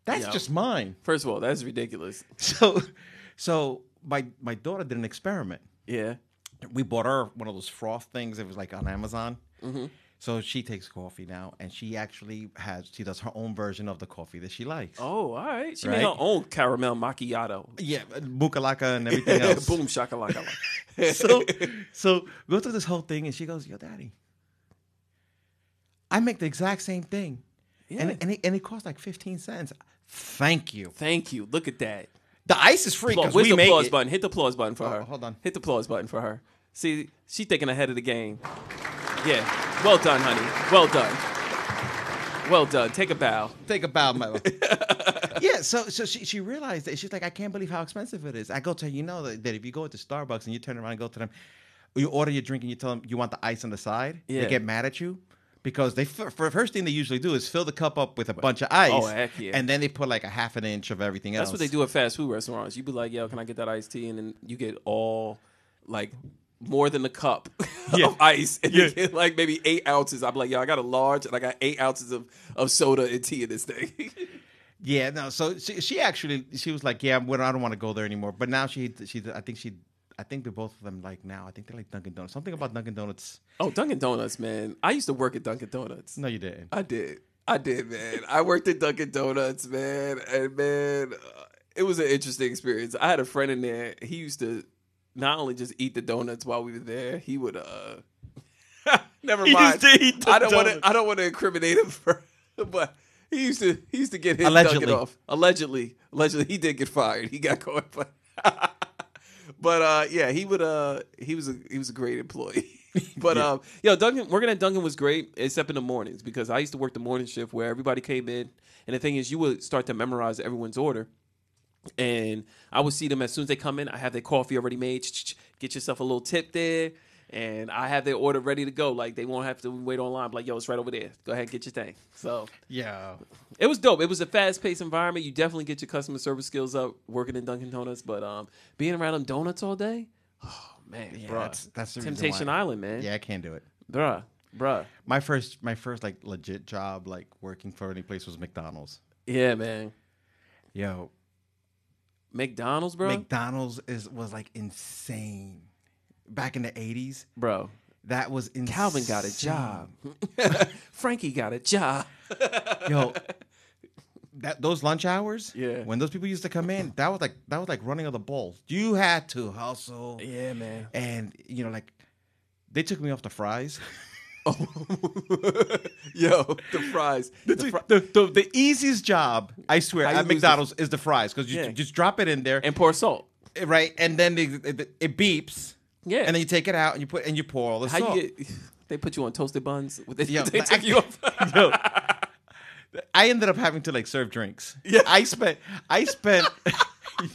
That's Yo. just mine. First of all, that's ridiculous. So, so my my daughter did an experiment. Yeah. we bought her one of those froth things. It was like on Amazon. So she takes coffee now, and she actually has she does her own version of the coffee that she likes. Oh, all right. She made her own caramel macchiato. Yeah, uh, mukalaka and everything else. Boom shakalaka. so, so go through this whole thing, and she goes, "Yo, daddy, I make the exact same thing, Yeah. and and it, and it costs like fifteen cents. Thank you. Thank you. Look at that. The ice is free because we the make applause it. button? Hit the applause button for Oh, her. hold on. Hit the applause button for her. See, she's thinking ahead of the game. Yeah. Well done, honey. Well done. Well done. Take a bow. Take a bow, Melo. yeah, so so she, she realized that she's like, I can't believe how expensive it is. I go to her, you know that, that if you go to Starbucks and you turn around and go to them, you order your drink and you tell them you want the ice on the side, Yeah. they get mad at you because they for, for first thing they usually do is fill the cup up with a bunch of oh, ice. Oh, heck yeah. And then they put like a half an inch of everything else. That's what they do at fast food restaurants. You be like, yo, can I get that iced tea? And then you get all like more than a cup Yeah. of ice. And Yeah. you get like maybe eight ounces. I'm like, yo, I got a large and I got eight ounces of, of soda and tea in this thing. Yeah, no. So she, she actually she was like, yeah, well, I don't want to go there anymore. But now she she I think she I think they're both of them like now. I think they're like Dunkin' Donuts. Something about Dunkin' Donuts. oh, Dunkin' Donuts, man. I used to work at Dunkin' Donuts. No, you didn't. I did. I did, man. I worked at Dunkin' Donuts, man, and man, uh, it was an interesting experience. I had a friend in there. He used to not only just eat the donuts while we were there, he would. uh Never He mind. used to eat the I don't want to. I don't want to incriminate him for, but he used to. He used to get his Allegedly. Dunkin' off. Allegedly, allegedly, he did get fired. He got caught, but. But uh, yeah, he would. Uh, he was a he was a great employee. but um, yo, Dunkin' working at Dunkin' was great, except in the mornings because I used to work the morning shift where everybody came in, and the thing is, you would start to memorize everyone's order, and I would see them as soon as they come in. I have their coffee already made. Get yourself a little tip there, and I have their order ready to go. Like they won't have to wait online. Like yo, it's right over there. Go ahead, and get your thing. So Yeah. it was dope. It was a fast paced environment. You definitely get your customer service skills up working in Dunkin' Donuts, but um, being around them donuts all day, oh man, Yeah, bruh. that's that's Temptation. Island, man. Yeah, I can't do it. bruh, bruh. My first, my first like legit job, like working for any place, was McDonald's. Yeah, man. Yo, McDonald's, bro, McDonald's is was like insane back in the eighties. bro. That was insane. Calvin got a job. Frankie got a job. Yo, that those lunch hours. Yeah. When those people used to come in, that was like that was like running of the bulls. You had to hustle. Yeah, man. And you know, like they took me off the fries. Oh, yo, the fries. The the, fri- the, the, the easiest job, I swear, How at the- McDonald's is the fries because you Yeah. just drop it in there, and pour salt. right? And then it, it, it beeps. Yeah. And then you take it out and you put and you pour all the How salt. you get? They put you on toasted buns. They, Yo, they like, I- you off. Yo, I ended up having to like serve drinks. Yeah. I spent. I spent.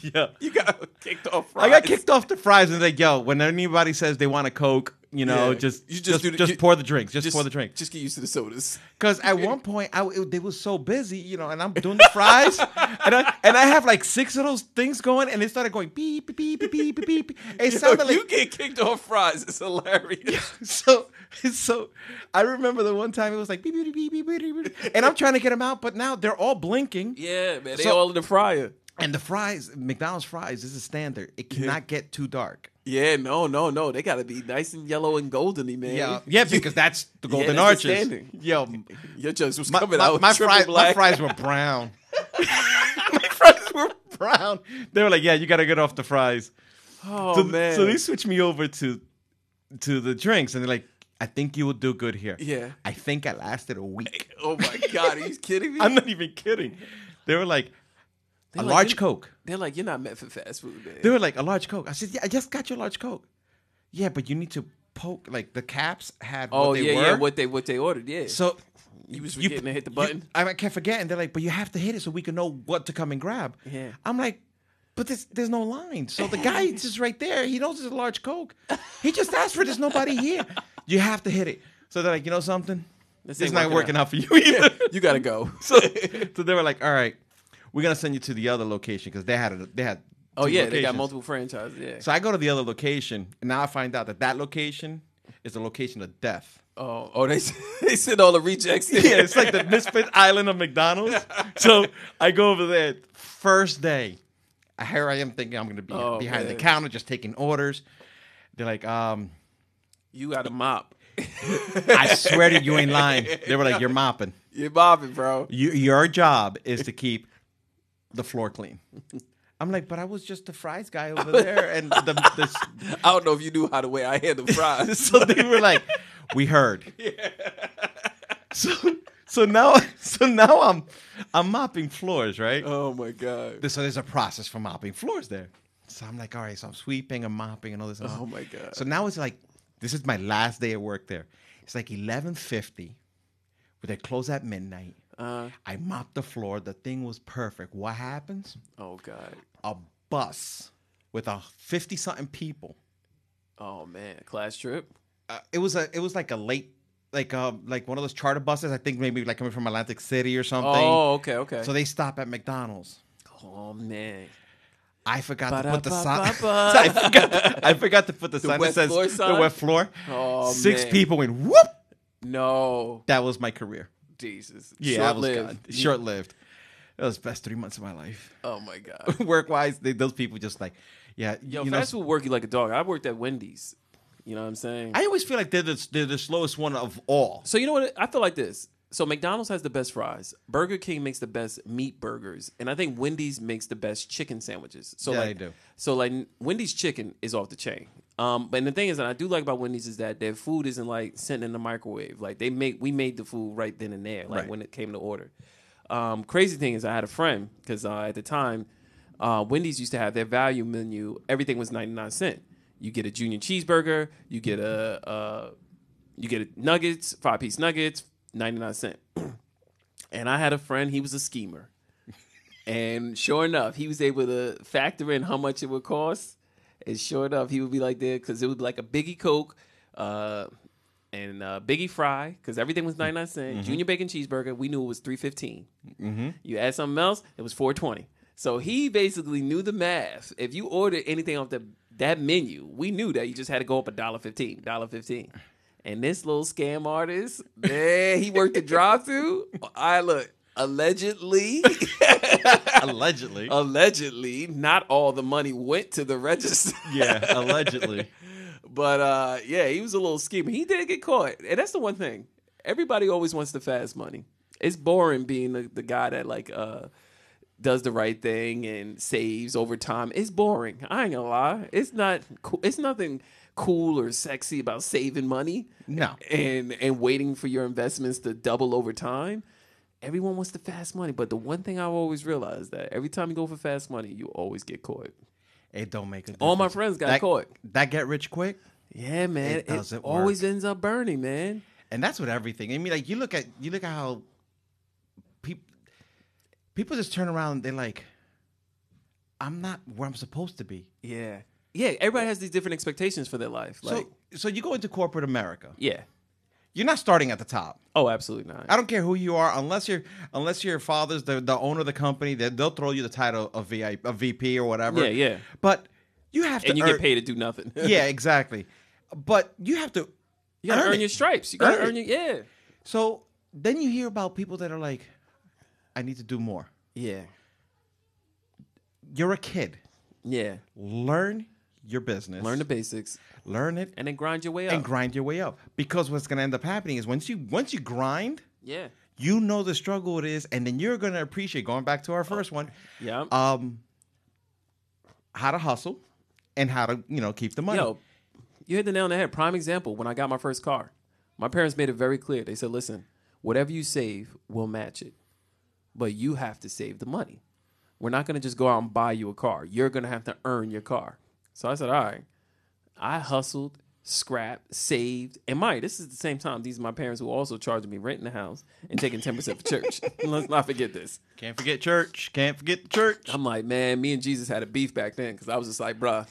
Yeah. you got kicked off. Fries. I got kicked off the fries and like, yo, when anybody says they want a Coke, you know, Yeah. just You just just do the- just you- pour the drinks, just, pour the drink. Just get used to the sodas. Because at one point, I it, they was so busy, you know, and I'm doing the fries, and I and I have like six of those things going, and it started going beep beep beep beep beep beep. It Yo, sounded you get kicked off fries. It's hilarious. so so. I remember the one time it was like beep beep beep beep beep, beep, and I'm trying to get them out, but now they're all blinking, yeah, man. They So- all in the fryer. And the fries, McDonald's fries, is a standard. It cannot get too dark. Yeah, no, no, no. They got to be nice and yellow and goldeny, man. Yeah, yeah, because that's the golden that's arches. Yo, your was my, coming my, out. my my fries were brown. my fries were brown. They were like, "Yeah, you got to get off the fries." Oh so, man. so they switched me over to to the drinks, and they're like, "I think you will do good here." Yeah. I think I lasted a week. oh my god, are you kidding me? I'm not even kidding. They were like, They're "A like, large Coke." They're like, you're not meant for fast food, man. They were like, "A large Coke." I said, "Yeah, I just got your large Coke." Yeah, but you need to poke. Like the caps had. oh what they yeah, were. yeah. What they what they ordered, yeah. So you was forgetting to hit the button. I kept forgetting. They're like, but you have to hit it so we can know what to come and grab. Yeah. I'm like, but there's, there's no line. So the guy is just right there. He knows it's a large Coke. He just asked for it. There's nobody here. You have to hit it. So they're like, you know something? This This is not working working out for you either. you gotta go. so, so they were like, all right, we're gonna send you to the other location because they had a, they had. oh yeah, they got multiple franchises. Yeah. So I go to the other location, and now I find out that that location is the location of death. oh, oh, they they send all the rejects. in. Yeah, it's like the Misfit Island of McDonald's. So I go over there first day. Here I am thinking I'm going to be Oh, behind the counter just taking orders. They're like, um, you got a mop. I swear to you, you ain't lying. They were like, you're mopping. You're mopping, bro. You, your job is to keep the floor clean. I'm like, but I was just the fries guy over there, and the, the I don't know if you knew how the way I had the fries. so they were like, "We heard." So so now so now I'm I'm mopping floors, right? oh my god. So there's a process for mopping floors there. So I'm like, all right, so I'm sweeping and mopping and all this. and all Oh my god. So now it's like this is my last day of work there. It's like 11:50. But they close at midnight. Uh, I mopped the floor. The thing was perfect. What happens? oh god. A bus with a 50 something people Oh man. Class trip. uh, it was a it was like a late like um like one of those charter buses I think maybe like coming from Atlantic City or something. Oh, okay, okay. So they stop at McDonald's. oh man. I forgot to put the sign. I forgot. I forgot to put the, sign wet that says floor the sign? wet floor. Oh, Six man. people went whoop. No. That was my career. Jesus. Yeah, Short-lived. gone. Short lived. It was the best three months of my life. Oh my god. Work wise, those people just like, yeah, Yo, you know. fast food work you like a dog. I worked at Wendy's. You know what I'm saying? I always feel like they're the, they're the slowest one of all. so you know what? I feel like this. So McDonald's has the best fries. Burger King makes the best meat burgers, and I think Wendy's makes the best chicken sandwiches. So Yeah, like, they do. So like Wendy's chicken is off the chain. Um, but the thing is that I do like about Wendy's is that their food isn't like sent in the microwave. Like they make we made the food right then and there. Like Right. when it came to order. Um, crazy thing is I had a friend because uh, at the time, uh, Wendy's used to have their value menu. Everything was ninety nine cent. You get a junior cheeseburger. You get a uh, you get a nuggets, five piece nuggets, ninety nine cent. and I had a friend. He was a schemer. And sure enough, he was able to factor in how much it would cost. And sure enough, he would be like there because it would be like a Biggie Coke, uh, and uh, Biggie Fry because everything was ninety nine cent. Junior bacon cheeseburger, we knew it was 315 Mm-hmm. You add something else, it was four twenty. So he basically knew the math. If you ordered anything off the that menu, we knew that you just had to go up a dollar fifteen, dollar fifteen. And this little scam artist, man, he worked the drive through. I look allegedly. Allegedly. allegedly not all the money went to the register. Yeah, allegedly. but uh yeah he was a little schemer he did get caught. And that's the one thing. Everybody always wants the fast money. It's boring being the, the guy that like uh does the right thing and saves over time. It's boring. I ain't gonna lie. It's not cool. It's nothing cool or sexy about saving money No. and and waiting for your investments to double over time everyone wants the fast money but the one thing i've always realized that every time you go for fast money you always get caught It don't make a difference. all my friends got that, caught That get rich quick, yeah man It it, always work. ends up burning man and that's with everything. I mean, like you look at you look at how people people just turn around. and They're like, I'm not where I'm supposed to be. yeah yeah everybody has these different expectations for their life like so, so you go into corporate America. yeah You're not starting at the top. oh absolutely not I don't care who you are, unless your unless your father's the, the owner of the company, that they'll throw you the title of VI, of VP or whatever. Yeah, yeah. But you have to and you earn, get paid to do nothing yeah, exactly. But you have to you gotta earn, it. your stripes you gotta Earn earn your yeah So then you hear about people that are like, I need to do more. yeah You're a kid. yeah Learn your business. learn the basics learn it and then grind your way up and grind your way up. Because what's gonna end up happening is once you once you grind, yeah you know the struggle it is, and then you're gonna appreciate going back to our first one. yeah Um how to hustle and how to, you know, keep the money. Yo, you hit the nail on the head. Prime example, when I got my first car, my parents made it very clear. They said, listen, whatever you save, we'll match it. But you have to save the money. We're not going to just go out and buy you a car. You're going to have to earn your car. So I said, all right. I hustled, scrapped, saved. And mind, this is the same time these are my parents who also charging me renting the house and taking 10% for church. Let's not forget this. Can't forget church. Can't forget the church. I'm like, man, me and Jesus had a beef back then because I was just like, bruh.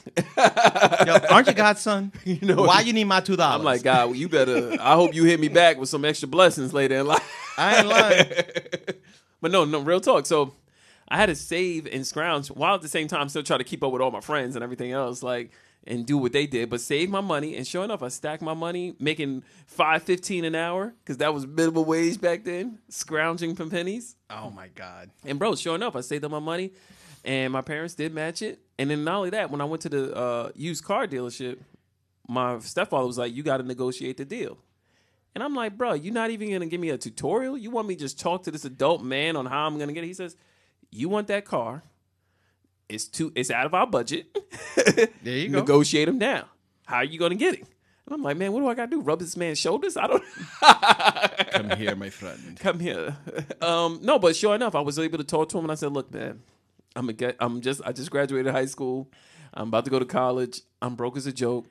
Yo, aren't you God's son? you know- why you need my two dollars? I'm like, God, you better. I hope you hit me back with some extra blessings later in life. I ain't lying. but no, no, real talk. So I had to save and scrounge while at the same time still try to keep up with all my friends and everything else, like and do what they did, but save my money. And sure enough, I stacked my money, making five fifteen an hour because that was minimum wage back then, scrounging for pennies. oh my God. And bro, sure enough, I saved up my money, and my parents did match it. And then not only that, when I went to the uh, used car dealership, my stepfather was like, "You got to negotiate the deal." And I'm like, "Bro, you're not even gonna give me a tutorial. You want me to just talk to this adult man on how I'm gonna get it?" He says, "You want that car? It's too. It's out of our budget. There you go. Negotiate them down. How are you gonna get it?" And I'm like, "Man, what do I gotta do? Rub this man's shoulders? I don't." Come here, my friend. come here. Um, no, but sure enough, I was able to talk to him, and I said, "Look, man, I'm a get, I'm just I just graduated high school. I'm about to go to college. I'm broke as a joke.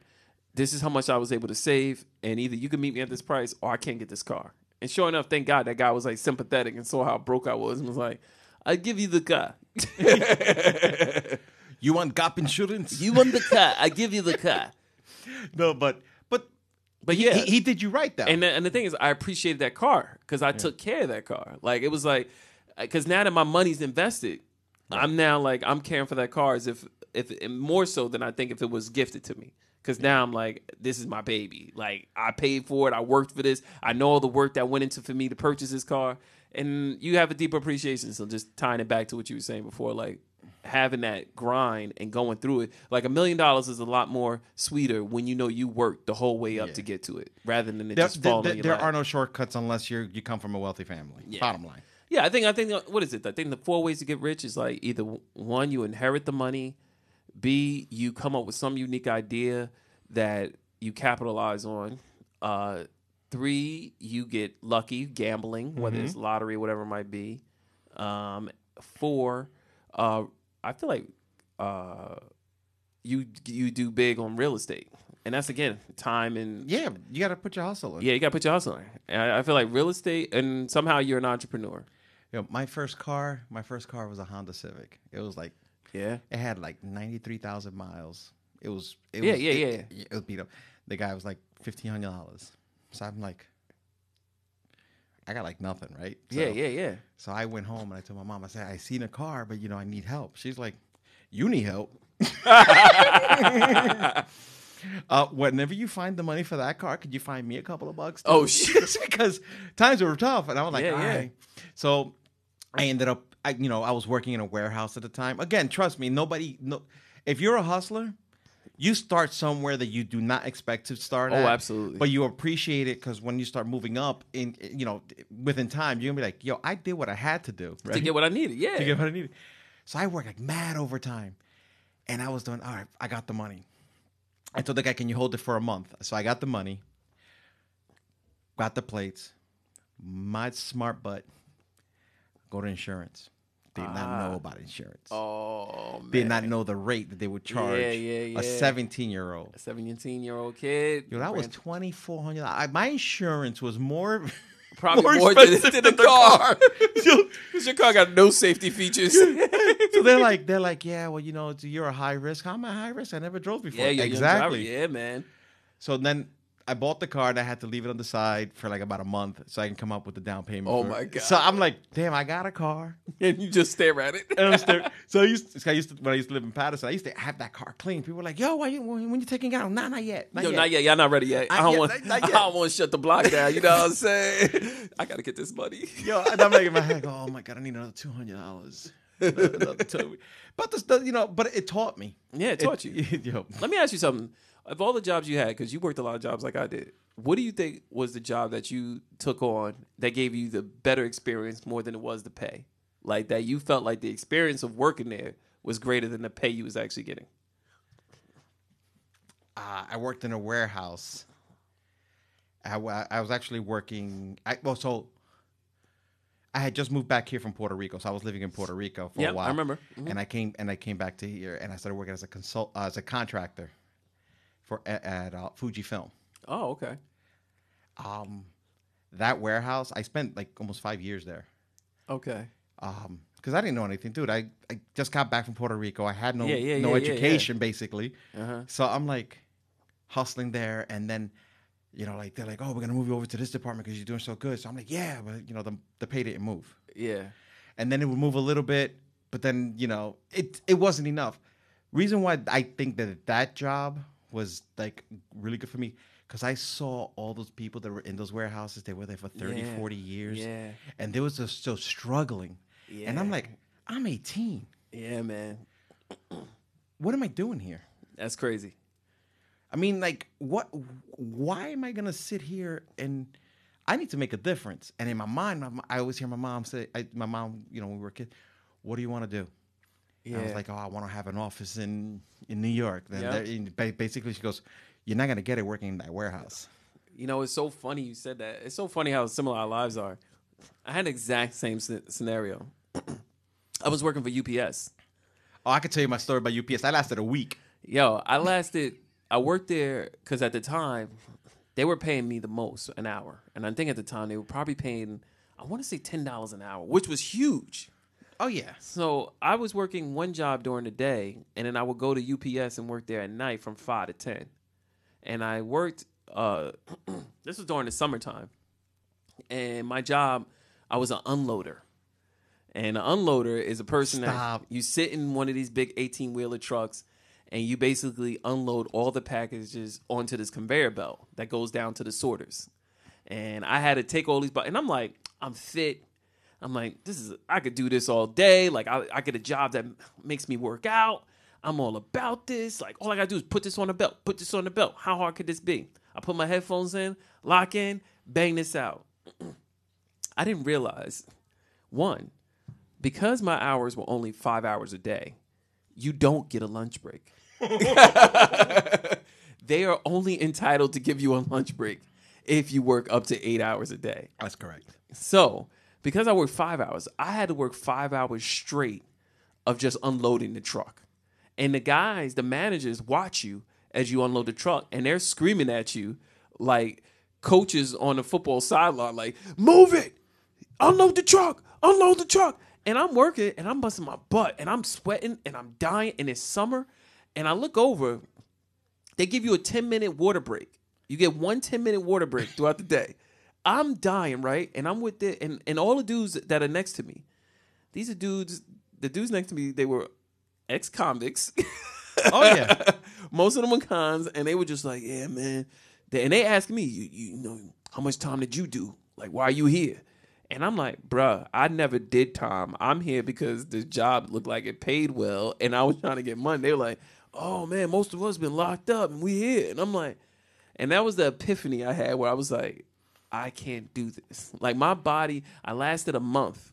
This is how much I was able to save, and either you can meet me at this price, or I can't get this car." And sure enough, thank God that guy was like sympathetic and saw how broke I was, and was like, "I give you the car. You want gap insurance? You want the car? I give you the car." no, but but But yeah, he, he did you right though. And the, and the thing is, I appreciated that car because I took care of that car. Like it was like, uh, because now that my money's invested, I'm now like I'm caring for that car as if if and more so than I think if it was gifted to me. Because now I'm like, this is my baby. Like I paid for it. I worked for this. I know all the work that went into for me to purchase this car. And you have a deeper appreciation. So just tying it back to what you were saying before, like having that grind and going through it. Like a million dollars is a lot more sweeter when you know you worked the whole way up to get to it, rather than it there, just falling there- on there are no shortcuts unless you you come from a wealthy family. Bottom line. Yeah, I think I think what is it? I think the four ways to get rich is like either one, you inherit the money, B, you come up with some unique idea that you capitalize on. Uh, three, you get lucky gambling, whether it's lottery, whatever it might be. Um, four, uh, I feel like uh, you you do big on real estate, and that's again time and Yeah, you got to put your hustle in. yeah, you got to put your hustle in. And I, I feel like real estate, and somehow you're an entrepreneur. You know, my first car, my first car was a Honda Civic. It was like Yeah. it had like ninety three thousand miles. It was. It Yeah, was, yeah, it- yeah. It was beat up. The guy was like fifteen hundred dollars. So I'm like, I got like nothing, right? So, yeah, yeah, yeah. So I went home and I told my mom, I said, I seen a car, but you know, I need help. She's like, You need help. uh, whenever you find the money for that car, could you find me a couple of bucks? too?" Oh, shit. because times were tough, and I was like, Yeah, all yeah. right. So I ended up, I, you know, I was working in a warehouse at the time. Again, trust me, nobody, no, if you're a hustler, you start somewhere that you do not expect to start. Oh, at, absolutely. But you appreciate it because when you start moving up, in you know, within time, you're gonna be like, "Yo, I did what I had to do To get what I needed. Yeah. to get what I needed." So I worked like mad overtime, and I was doing all right. I got the money. I told the guy, "Can you hold it for a month?" So I got the money, got the plates. My smart butt go to insurance. Did not know about insurance. Ah. Oh man. Did not know the rate that they would charge Yeah, yeah, a 17 year old. A 17 year old kid. Yo, that was twenty four hundred. My insurance was more probably more, than, expensive than the car. Because your car got no safety features. so they're like, they're like, yeah, well, you know, you're a high risk. How am I high risk? I never drove before. yeah, exactly. Yeah, man. So then I bought the car and I had to leave it on the side for like about a month so I can come up with the down payment. Oh my. God. So I'm like, damn, I got a car. And you just stare at it. And I'm staring- so I used, to, I used to when I used to live in Paterson, I used to have that car clean. People were like, yo, why you, when, when you taking it out? Nah, not yet. Not Yo, yet. not yet. Y'all not ready yet. I Not don't yet, want. not- not I don't want to shut the block down. You know what I'm saying? I gotta get this money. Yo, and I'm like in my head, go, oh my god, I need another two hundred dollars. But this, you know, but it taught me. Yeah, it taught you. yo, Let me ask you something. Of all the jobs you had, because you worked a lot of jobs like I did, what do you think was the job that you took on that gave you the better experience more than it was the pay? Like that you felt like the experience of working there was greater than the pay you was actually getting. uh, I worked in a warehouse. I, I was actually working. I, well, so I had just moved back here from Puerto Rico, so I was living in Puerto Rico for Yeah, a while. I remember. Mhm. And I came and I came back to here, and I started working as a consult uh, as a contractor for at, at uh, Fujifilm. Oh, okay. Um, that warehouse, I spent like almost five years there. Okay. um because I didn't know anything, dude. I, I just got back from Puerto Rico. I had no Yeah, yeah, no yeah, education basically. Uh-huh. So I'm like hustling there, and then you know, like they're like, "Oh, we're gonna move you over to this department because you're doing so good." So I'm like, "Yeah," but you know, the the pay didn't move, Yeah. and then it would move a little bit, but then you know, it it wasn't enough. Reason why I think that that job was like really good for me because I saw all those people that were in those warehouses. They were there for 30, Yeah. 40 years, Yeah. and they was just still struggling. Yeah. And I'm like, I'm 18. Yeah, man. What am I doing here? That's crazy. I mean, like, what? Why am I gonna sit here and I need to make a difference? And in my mind, my, I always hear my mom say, I, "My mom, you know, when we were kids, what do you want to do?" And I was like, "Oh, I want to have an office in in New York." Then Yeah. there- and basically, she goes, "You're not gonna get it working in that warehouse." You know, it's so funny you said that. It's so funny how similar our lives are. I had the exact same scenario. I was working for UPS. Oh, I could tell you my story about UPS. I lasted a week. Yo, I lasted. I worked there because at the time they were paying me the most an hour, and I think at the time they were probably paying. I want to say ten dollars an hour, which was huge. Oh yeah. So I was working one job during the day, and then I would go to UPS and work there at night from five to ten. And I worked. Uh, this was during the summertime, and my job, I was an unloader. And an unloader is a person Stop. that you sit in one of these big eighteen wheeler trucks, and you basically unload all the packages onto this conveyor belt that goes down to the sorters. And I had to take all these, bu- and I'm like, I'm fit. I'm like, this is I could do this all day. Like I, I get a job that makes me work out. I'm all about this. Like all I gotta do is put this on the belt, put this on the belt. How hard could this be? I put my headphones in, lock in, bang this out. I didn't realize one, because my hours were only five hours a day, you don't get a lunch break. they are only entitled to give you a lunch break if you work up to eight hours a day. That's correct. So, because I worked five hours, I had to work five hours straight of just unloading the truck. And the guys, the managers, watch you as you unload the truck, and they're screaming at you like coaches on the football sideline, like, move it, unload the truck, unload the truck. And I'm working and I'm busting my butt and I'm sweating and I'm dying and it's summer. And I look over They give you a 10 minute water break. You get one 10 minute water break throughout the day. I'm dying, right? And I'm with it, and, and all the dudes that are next to me, these are dudes, the dudes next to me, they were ex convicts. Oh yeah. Most of them were cons, and they were just like, "Yeah, man." They, and they asked me, you, "You know, how much time did you do? Like, why are you here?" And I'm like, "Bruh, I never did time. I'm here because the job looked like it paid well, and I was trying to get money." They were like, "Oh man, most of us been locked up, and we here." And I'm like, and that was the epiphany I had where I was like, "I can't do this." Like my body, I lasted a month,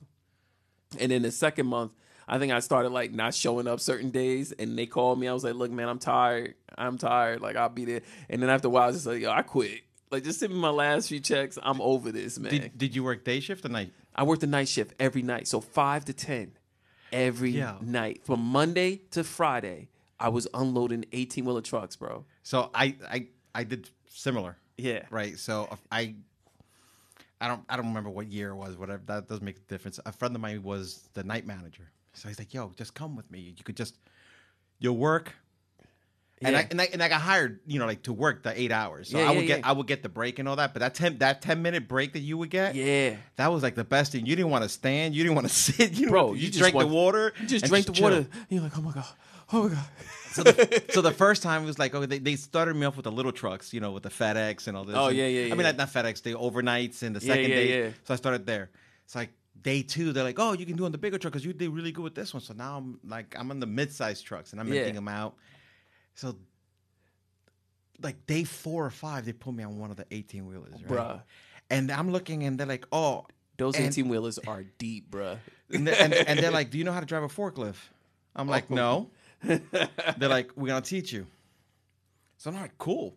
and in the second month, I think I started like not showing up certain days, and they called me. I was like, "Look, man, I'm tired. I'm tired. Like I'll be there." And then after a while, I was just like, "Yo, I quit. Like just send me my last few checks. I'm over this, man." did, did you work day shift or night? I worked the night shift every night, so five to ten every Yeah. night from Monday to Friday. I was unloading 18 wheeler trucks, bro. So I I I did similar. Yeah, Right. So I I don't I don't remember what year it was, whatever. That doesn't make a difference. A friend of mine was the night manager. So he's like, "Yo, just come with me. You could just you'll work." And I, Yeah. and I and I got hired, you know, like to work the eight hours. So Yeah, I yeah, would get. I would get the break and all that. But that ten that ten minute break that you would get, yeah. that was like the best thing. You didn't want to stand, you didn't want to sit, you Bro, you, you just drank want- the water, You just drank the chill. water. And you're like, oh my god, oh my god. So the, so the first time it was like, okay, they, they started me off with the little trucks, you know, with the FedEx and all this. Oh, And- yeah, yeah, I yeah. mean, not, not FedEx, the overnights and the second yeah, day. yeah. So I started there. It's like day two, they're like, oh, you can do on the bigger truck because you did really good with this one. So now I'm like, I'm on the mid-sized trucks and I'm Yeah. emptying them out. So like day four or five, they put me on one of the 18 wheelers, right? Bruh. And I'm looking and they're like, oh, Those 18 wheelers are deep, bruh. and, and, and they're like, "Do you know how to drive a forklift?" I'm oh, like, Oh. "No." they're like, "We're gonna teach you." So I'm like, "Cool."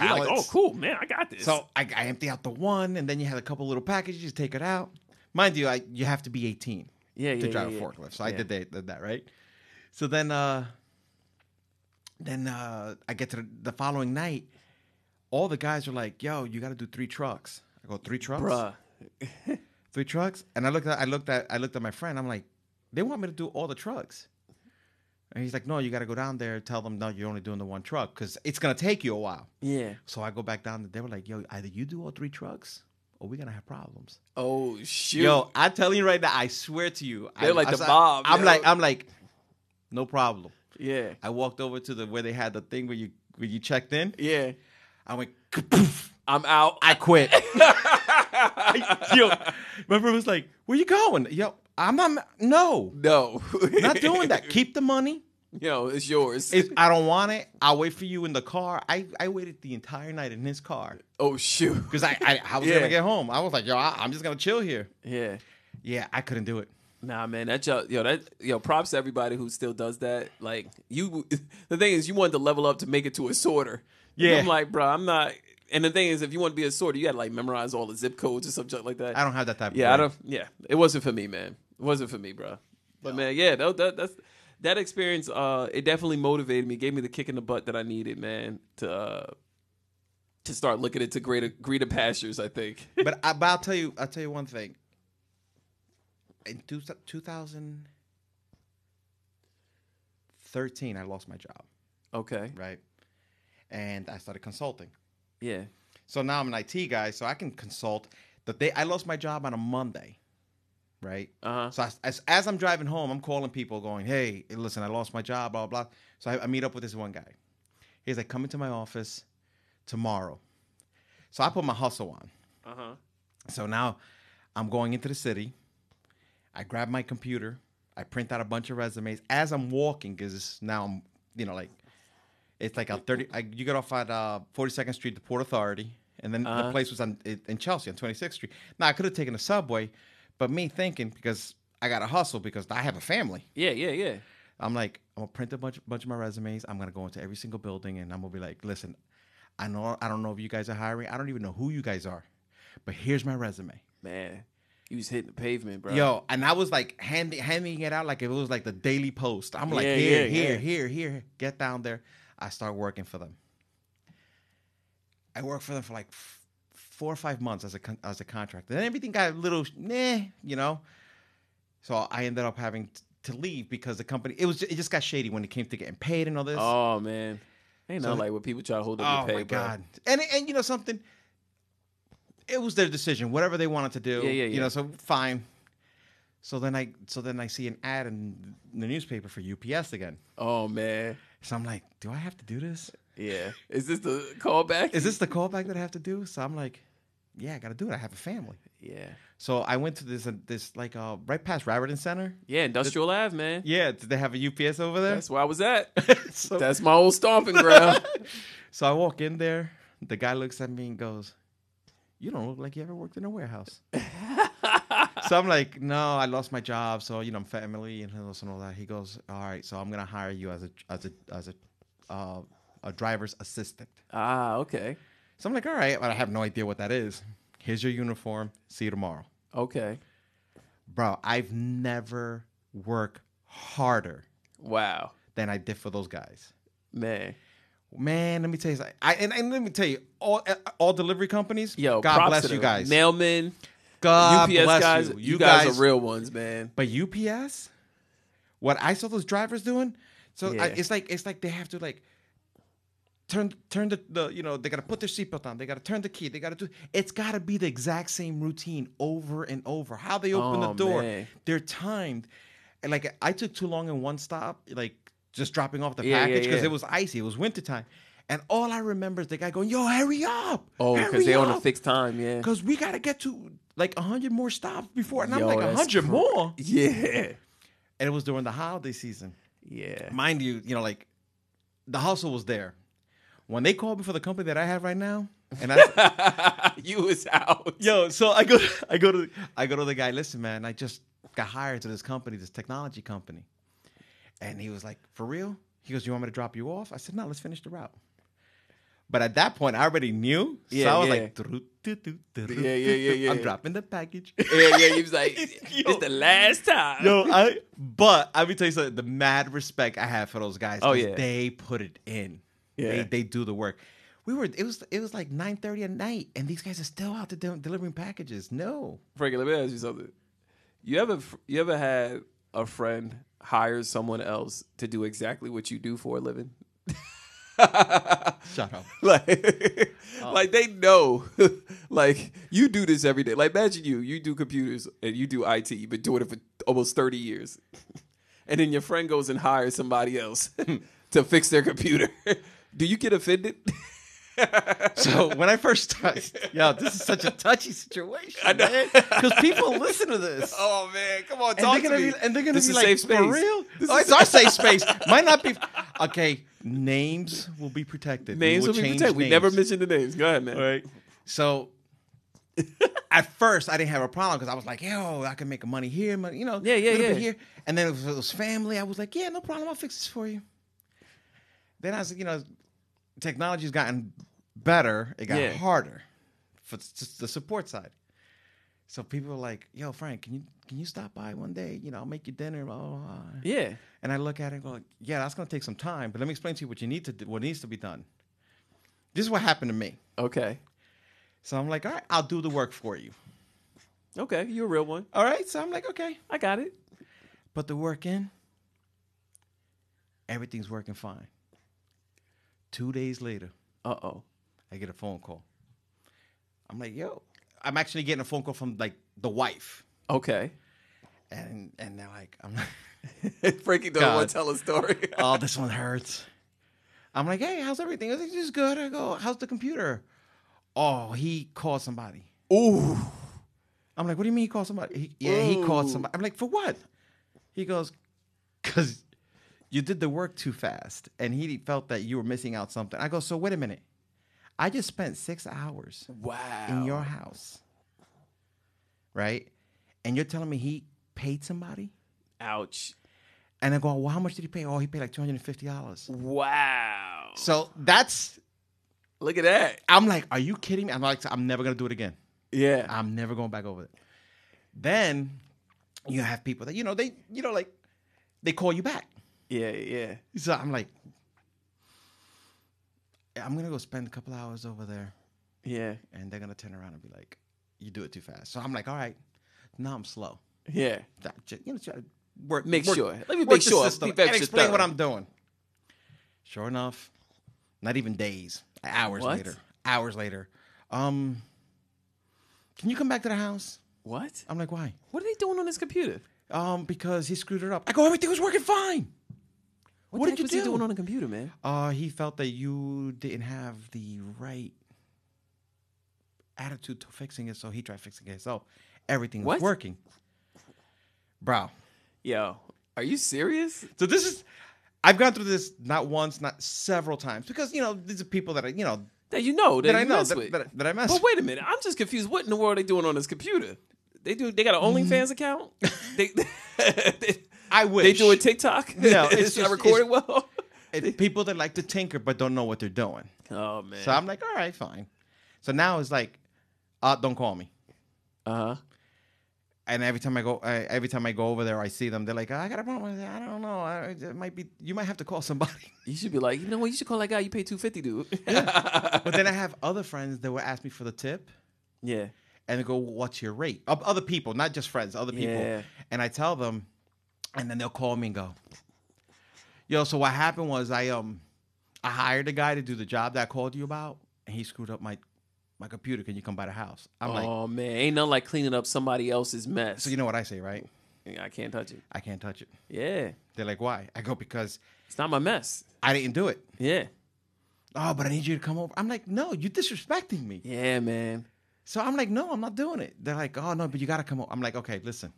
You're like, oh, cool, man, I got this. So I, I empty out the one, and then you had a couple little packages. You take it out. Mind you, I you have to be 18 yeah, to yeah, drive yeah, a forklift. So I did that, did that, right? So then, uh, then uh, I get to the, the following night. All the guys are like, "Yo, you got to do three trucks." I go, three trucks, bruh. three trucks." And I looked at, I looked at, I looked at my friend. I'm like, "They want me to do all the trucks." And he's like, "No, you got to go down there. Tell them no, you're only doing the one truck because it's gonna take you a while." Yeah. So I go back down. They were like, "Yo, either you do all three trucks, or we're gonna have problems." Oh shoot. Yo, I'm telling you right now, I swear to you, They're I, like I, the mob, I'm yo. like, I'm like, no problem. Yeah. I walked over to the where they had the thing where you where you checked in. Yeah. I went, kapoof. I'm out. I quit. Yo, my friend was like, "Where you going?" Yo, I'm not. No, no. not doing that. Keep the money. Yo, it's yours. If I don't want it, I'll wait for you in the car. I, I waited the entire night in his car oh shoot. because I, I I was Yeah. gonna get home. I was like, "Yo, I, I'm just gonna chill here." Yeah. Yeah, I couldn't do it. Nah, man, that jo- yo, that yo, props to everybody who still does that. Like you, the thing is, you wanted to level up to make it to a sorter. Yeah. I'm like, bro, I'm not. And the thing is, if you want to be a sorter, you got to like memorize all the zip codes or something like that. I don't have that type. of Yeah, I don't. Yeah, it wasn't for me, man. It wasn't for me, bro. But man, yeah, that, that that's that experience. Uh, it definitely motivated me, gave me the kick in the butt that I needed, man, to uh, to start looking into greater greener pastures. I think. but, I, but I'll tell you, I'll tell you one thing. In two, 2013, I lost my job, okay. right? And I started consulting. Yeah. So now I'm an IT guy, so I can consult. The day I lost my job on a Monday, right? Uh huh. So as, as as I'm driving home, I'm calling people, going, "Hey, listen, I lost my job, blah blah." So I, I meet up with this one guy. He's like, "Come into my office tomorrow." So I put my hustle on. Uh huh. So now I'm going into the city. I grab my computer. I print out a bunch of resumes as I'm walking because now I'm, you know, like it's like a 30. I, you get off at uh, 42nd Street, the Port Authority, and then the Uh-huh. place was on in Chelsea on 26th Street. Now I could have taken a subway, but me thinking because I got to hustle because I have a family. Yeah. Yeah. Yeah. I'm like, I'm gonna print a bunch, bunch of my resumes. I'm gonna go into every single building, and I'm gonna be like, listen, I know, I don't know if you guys are hiring. I don't even know who you guys are, but here's my resume. Man, he was hitting the pavement, bro. Yo, and I was like handing handing it out like if it was like the Daily Post. I'm like, Yeah, here, yeah, here, yeah. here, here. Get down there. I start working for them. I worked for them for like f- four or five months as a con- as a contractor. Then everything got a little nah, you know. So I ended up having t- to leave because the company it was it just got shady when it came to getting paid and all this. Oh man. Ain't So- nothing like when people try to hold up Oh pay, my bro. god! And and you know something, it was their decision, whatever they wanted to do. Yeah, yeah, yeah. You know, so fine. So then I so then I see an ad in the newspaper for UPS again. Oh man, So I'm like, do I have to do this? yeah. Is this the callback? Is this the callback that I have to do? So I'm like, yeah, I got to do it. I have a family. Yeah, So I went to this uh, this like uh, right past Raritan Center. yeah. Industrial Ave, man. Yeah, did they have a UPS over there? That's where I was at. so, That's my old stomping ground. so I walk in there. The guy looks at me and goes, "You don't look like you ever worked in a warehouse." so I'm like, "No, I lost my job, so you know I'm family and all that." He goes, "All right, so I'm gonna hire you as a as a as a uh, a driver's assistant." ah, okay, So I'm like, "All right," but I have no idea what that is. Here's your uniform. See you tomorrow, okay. bro. I've never worked harder Wow, than I did for those guys. man. Man, let me tell you something. I, and, and let me tell you, all all delivery companies, Yo, God bless you guys. Mailmen, God UPS bless guys. you. You, guys, are real ones, man. But UPS, what I saw those drivers doing, so I, it's like it's like they have to like turn turn the, the you know they got to put their seatbelt on, they got to turn the key, they got to do. It's got to be the exact same routine over and over. How they open Oh, the door, man. they're timed. And like I took too long in one stop, like just dropping off the Yeah, yeah, package because yeah. it was icy, it was wintertime. And all I remember is the guy going, "Yo, hurry up!" Oh, because they're on a fixed time, yeah. Because we gotta get to like hundred more stops before, and I'm like hundred more. Yeah, And it was during the holiday season, yeah. mind you. You know, like the hustle was there. When they called me for the company that I have right now, and I, you was out. yo, so I go, I go to, I go to the guy. Listen, man, I just got hired to this company, this technology company, and he was like, "For real?" He goes, "You want me to drop you off?" I said, "No, let's finish the route." But at that point, I already knew. so Yeah, I was yeah. like, Yeah, yeah, yeah, yeah. I'm dropping the package. Yeah, yeah. He was like, "It's the last time." Yo, I but I will tell you something. The mad respect I have for those guys. Oh, yeah. they put it in. they Yeah. they do the work. We were it was it was like nine thirty at night, and these guys are still out there delivering packages. No, Frankie, let me ask you something. You ever you ever had a friend hire someone else to do exactly what you do for a living? Shut up. like, oh. like they know, like you do this every day. Like imagine you, you do computers and you do IT. You've been doing it for almost thirty years, and then your friend goes and hires somebody else to fix their computer. do you get offended? So when I first started, yo, this is such a touchy situation, I know, because people listen to this. oh man, come on, And talk they're gonna me. be, and they're gonna This be like, safe space. for real? This oh, is- it's our safe space. Might not be. Okay, names will be protected. We Names will be protected. We never names. mentioned the names. Go ahead, man. All right. So at first, I didn't have a problem because I was like, "Yo, I can make money here, money, you know, Yeah, yeah, a little bit yeah. here." And then if it was family, I was like, "Yeah, no problem. I'll fix this for you." Then as you know, technology's gotten better. It got Yeah. harder for the support side. So people are like, "Yo, Frank, can you can you stop by one day? You know, I'll make you dinner." Blah, blah, blah. Yeah. And I look at it and go, "Yeah, that's going to take some time, but let me explain to you what you need to do, what needs to be done." This is what happened to me. Okay. So I'm like, all right, I'll do the work for you. Okay. You're a real one. All right. So I'm like, okay. I got it. Put the work in. Everything's working fine. Two days later, Uh oh. I get a phone call. I'm like, yo, I'm actually getting a phone call from like the wife. Okay. And and they're like, I'm like, Frankie don't God. want to tell a story. oh, this one hurts. I'm like, hey, how's everything? I think just good. I go, how's the computer? Oh, he called somebody. Ooh. I'm like, what do you mean he called somebody? He, yeah, he called somebody. I'm like, for what? He goes, because you did the work too fast, and he felt that you were missing out something. I go, so wait a minute. I just spent six hours Wow. in your house, right? And you're telling me he paid somebody? Ouch. And I go, well, how much did he pay? Oh, he paid like two hundred and fifty dollars. Wow. So that's. Look at that. I'm like, are you kidding me? I'm like, I'm never gonna do it again. Yeah. I'm never going back over it. Then you have people that you know they you know like they call you back. Yeah. Yeah. So I'm like, I'm gonna go spend a couple hours over there, Yeah. and they're gonna turn around and be like, "You do it too fast." So I'm like, "All right, now I'm slow." Yeah. That- You know, work. Make work- sure. Let me make sure. system Be and explain what. I'm doing. Sure enough, Not even days. Hours What? later. Hours later. Um, can you come back to the house? What? I'm like, why? What are they doing on this computer? Um, because he screwed it up. I go, everything was working fine. What, What did you was he do? doing on the computer, man? Uh, he felt that you didn't have the right attitude to fixing it, so he tried fixing it. So everything was What? working. Bro. Yo, are you serious? So this is I've gone through this not once, not several times. Because, you know, these are people that I you know That you know that, that I know mess that, with. that, that I mess But wait a minute, I'm just confused. What in the world are they doing on this computer? They do. They got an OnlyFans account. they, they, I wish they do a TikTok. No, it's, it's not just- recorded well. It's people that like to tinker but don't know what they're doing. Oh man. So I'm like, all right, fine. So now it's like, uh, don't call me. Uh huh. And every time I go, I, every time I go over there, I see them. They're like, I got a problem. I don't know. I, it might be. You might have to call somebody. You should be like, you know what? You should call that guy. You pay two fifty, dude. yeah. but then I have other friends that will ask me for the tip, yeah. and they go, "What's your rate?" Other people, not just friends, other people. Yeah. And I tell them, and then they'll call me and go, "Yo, so what happened was I um, I hired a guy to do the job that I called you about, and he screwed up my my computer. Can you come by the house?" I'm like, oh man, ain't nothing like cleaning up somebody else's mess. "So you know what I say, right? I can't touch it. I can't touch it." Yeah, They're like, "Why?" I go, "Because it's not my mess. I didn't do it." Yeah. Oh, but I need you to come over. I'm like, "No, you're disrespecting me." Yeah, man. So I'm like, no, I'm not doing it. They're like, oh no, but you gotta come over. I'm like, okay, listen.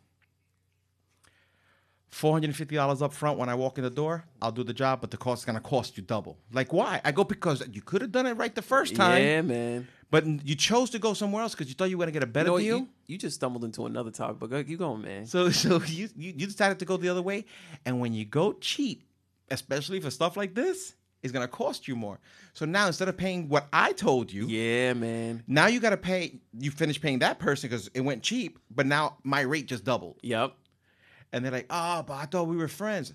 Four hundred and fifty dollars up front when I walk in the door. I'll do the job, but the cost is gonna cost you double. Like, why? I go because you could have done it right the first time, Yeah, man. but you chose to go somewhere else because you thought you were gonna get a You better know deal. You, you just stumbled into another talk, but go, you going, man. So, so you, you you decided to go the other way, and when you go cheap, especially for stuff like this, it's gonna cost you more. So now instead of paying what I told you, Yeah, man. now you gotta pay. You finish paying that person because it went cheap, but now my rate just doubled. Yep. And they're like, oh, but I thought we were friends.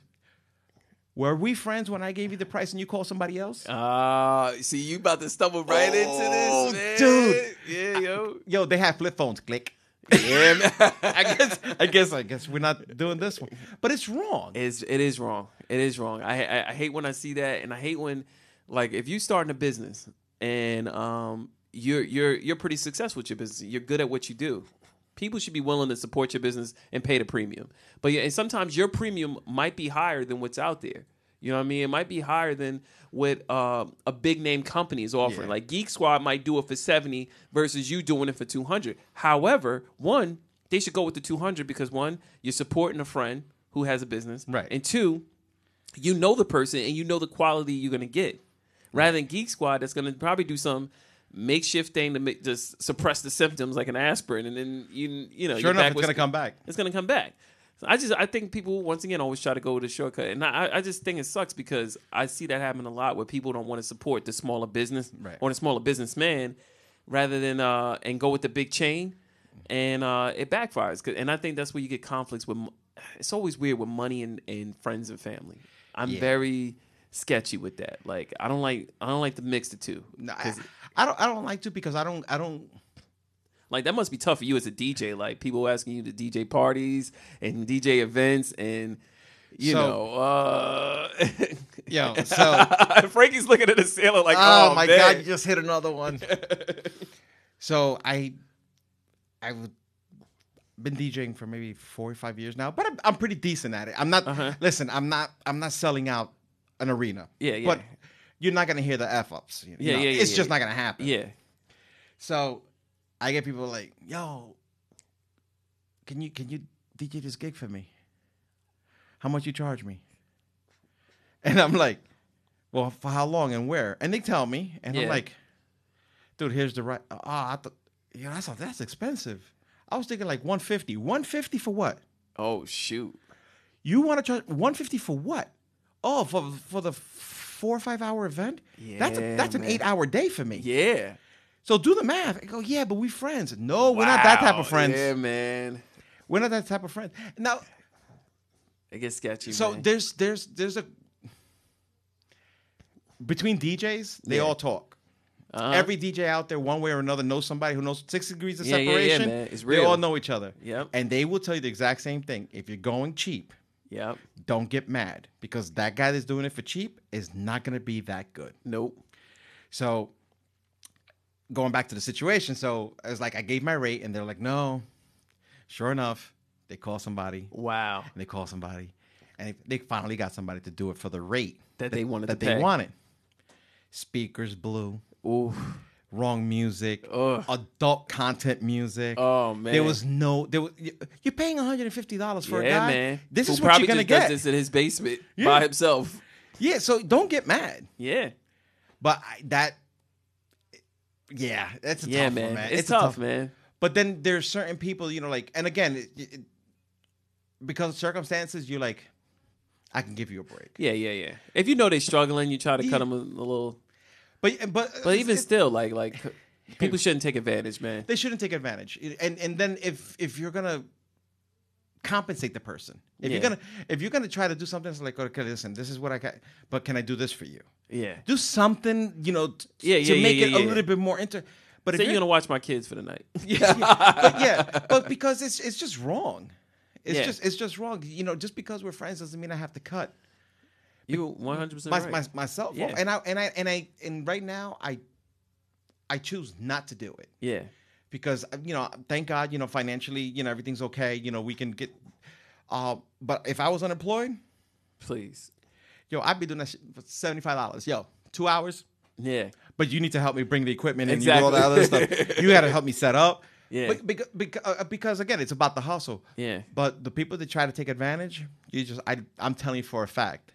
Were we friends when I gave you the price and you called somebody else? Uh see, you about to stumble right Oh, into this, man. dude. Yeah, yo. Yo, they have flip phones. Click. Yeah, man. I guess. I guess. I guess we're not doing this one, but it's wrong. It's it is wrong. It is wrong. I, I I hate when I see that, and I hate when like if you starting a business and um you're you're you're pretty successful with your business. You're good at what you do. People should be willing to support your business and pay the premium. But yeah, and sometimes your premium might be higher than what's out there. You know what I mean? It might be higher than what uh, a big name company is offering. Yeah. Like Geek Squad might do it for seventy versus you doing it for two hundred. However, one they should go with the two hundred because one you're supporting a friend who has a business, Right. And two, you know the person and you know the quality you're gonna get. Rather than Geek Squad, that's gonna probably do some makeshift thing to make, just suppress the symptoms like an aspirin, and then you you know Sure you're enough, it's gonna come back. it's gonna come back. So I just I think people once again always try to go with the shortcut, and I I just think it sucks because I see that happen a lot where people don't want to support the smaller business Right. or the smaller businessman rather than uh and go with the big chain, and uh it backfires. And I think that's where you get conflicts with. It's always weird with money and, and friends and family. I'm Yeah. very sketchy with that. Like I don't like I don't like to mix the two. No, I, I don't. I don't like to because I don't. I don't. like that must be tough for you as a DJ. Like people asking you to DJ parties and DJ events and you So- know. Uh, Yo, so Frankie's looking at the ceiling like, oh, oh, my man. god, you just hit another one. so I, I've been DJing for maybe four or five years now, but I'm, I'm pretty decent at it. I'm not. Uh-huh. Listen, I'm not. I'm not selling out an arena. Yeah, yeah. But you're not gonna hear the f ups. You Yeah, know? yeah, yeah, It's yeah, just yeah. not gonna happen. Yeah, So I get people like, "Yo, can you can you DJ this gig for me? How much you charge me?" And I'm like, "Well, for how long and where?" And they tell me, and I'm like, "Dude, here's the right. Ah, I thought, yeah, that's that's expensive. I was thinking like 150. 150 for what? Oh shoot. You want to charge 150 for what? Oh, for for the four or five hour event? that's a, Yeah, that's an eight hour day for me. Yeah. So do the math. I go, yeah, but we friends. No, we're not that type of friends. Yeah, man. We're not that type of friends. Now, It gets sketchy. so man. there's there's there's a between DJs, they Yeah. all talk. Uh-huh. Every DJ out there, one way or another, knows somebody who knows six degrees of Yeah, yeah, yeah, separation. man. It's real. They all know each other. Yep. And they will tell you the exact same thing. If you're going cheap, Yep. don't get mad because that guy that's doing it for cheap is not going to be that good. Nope. So going back to the situation, so I was like, I gave my rate, and they're like, no. Sure enough, they call somebody, Wow. and they call somebody, and they, they finally got somebody to do it for the rate That they wanted that they pay. wanted. Speakers blew, Ooh. Wrong music, Ugh. adult content music. Oh man. There was no. There was. You're paying 150 dollars for a yeah, guy. man. This Who is what you're gonna get. does this in his basement Yeah. by himself. Yeah. So don't get mad. Yeah. But I, that. Yeah, that's a Yeah, tough man. one, man. It's, a tough, man. But then there's certain people, you know, like, and again, it, it, because of circumstances, you're like, I can give you a break. Yeah, yeah, yeah. If you know they're struggling, you try to Yeah. cut them a, a little. But but But even it- still, like like people shouldn't take advantage, man. they shouldn't take advantage. And and then if if you're gonna compensate the person, if you're gonna if you're gonna try to do something, it's like, okay, listen, this is what I got, but can I do this for you? Yeah. Do something, you know, t- Yeah, to yeah, make yeah, it yeah, a yeah. little bit more inter. But Say if you're you're gonna watch my kids for the night. yeah, yeah, but yeah, but because it's it's just wrong. It's Yeah. just it's just wrong. You know, just because we're friends doesn't mean I have to cut You 100 percent right. my, myself. Yeah. And I and I and I and right now I I choose not to do it yeah. because you know thank God you know financially you know everything's okay. You know we can get. Uh, but if I was unemployed, Please. yo, I'd be doing that shit for seventy five dollars. Yo, two hours. Yeah. But you need to help me bring the equipment and you do all that other stuff. You got to help me set up. Yeah. But because, because, uh, because again, it's about the hustle. Yeah. But the people that try to take advantage, you just I I'm telling you for a fact,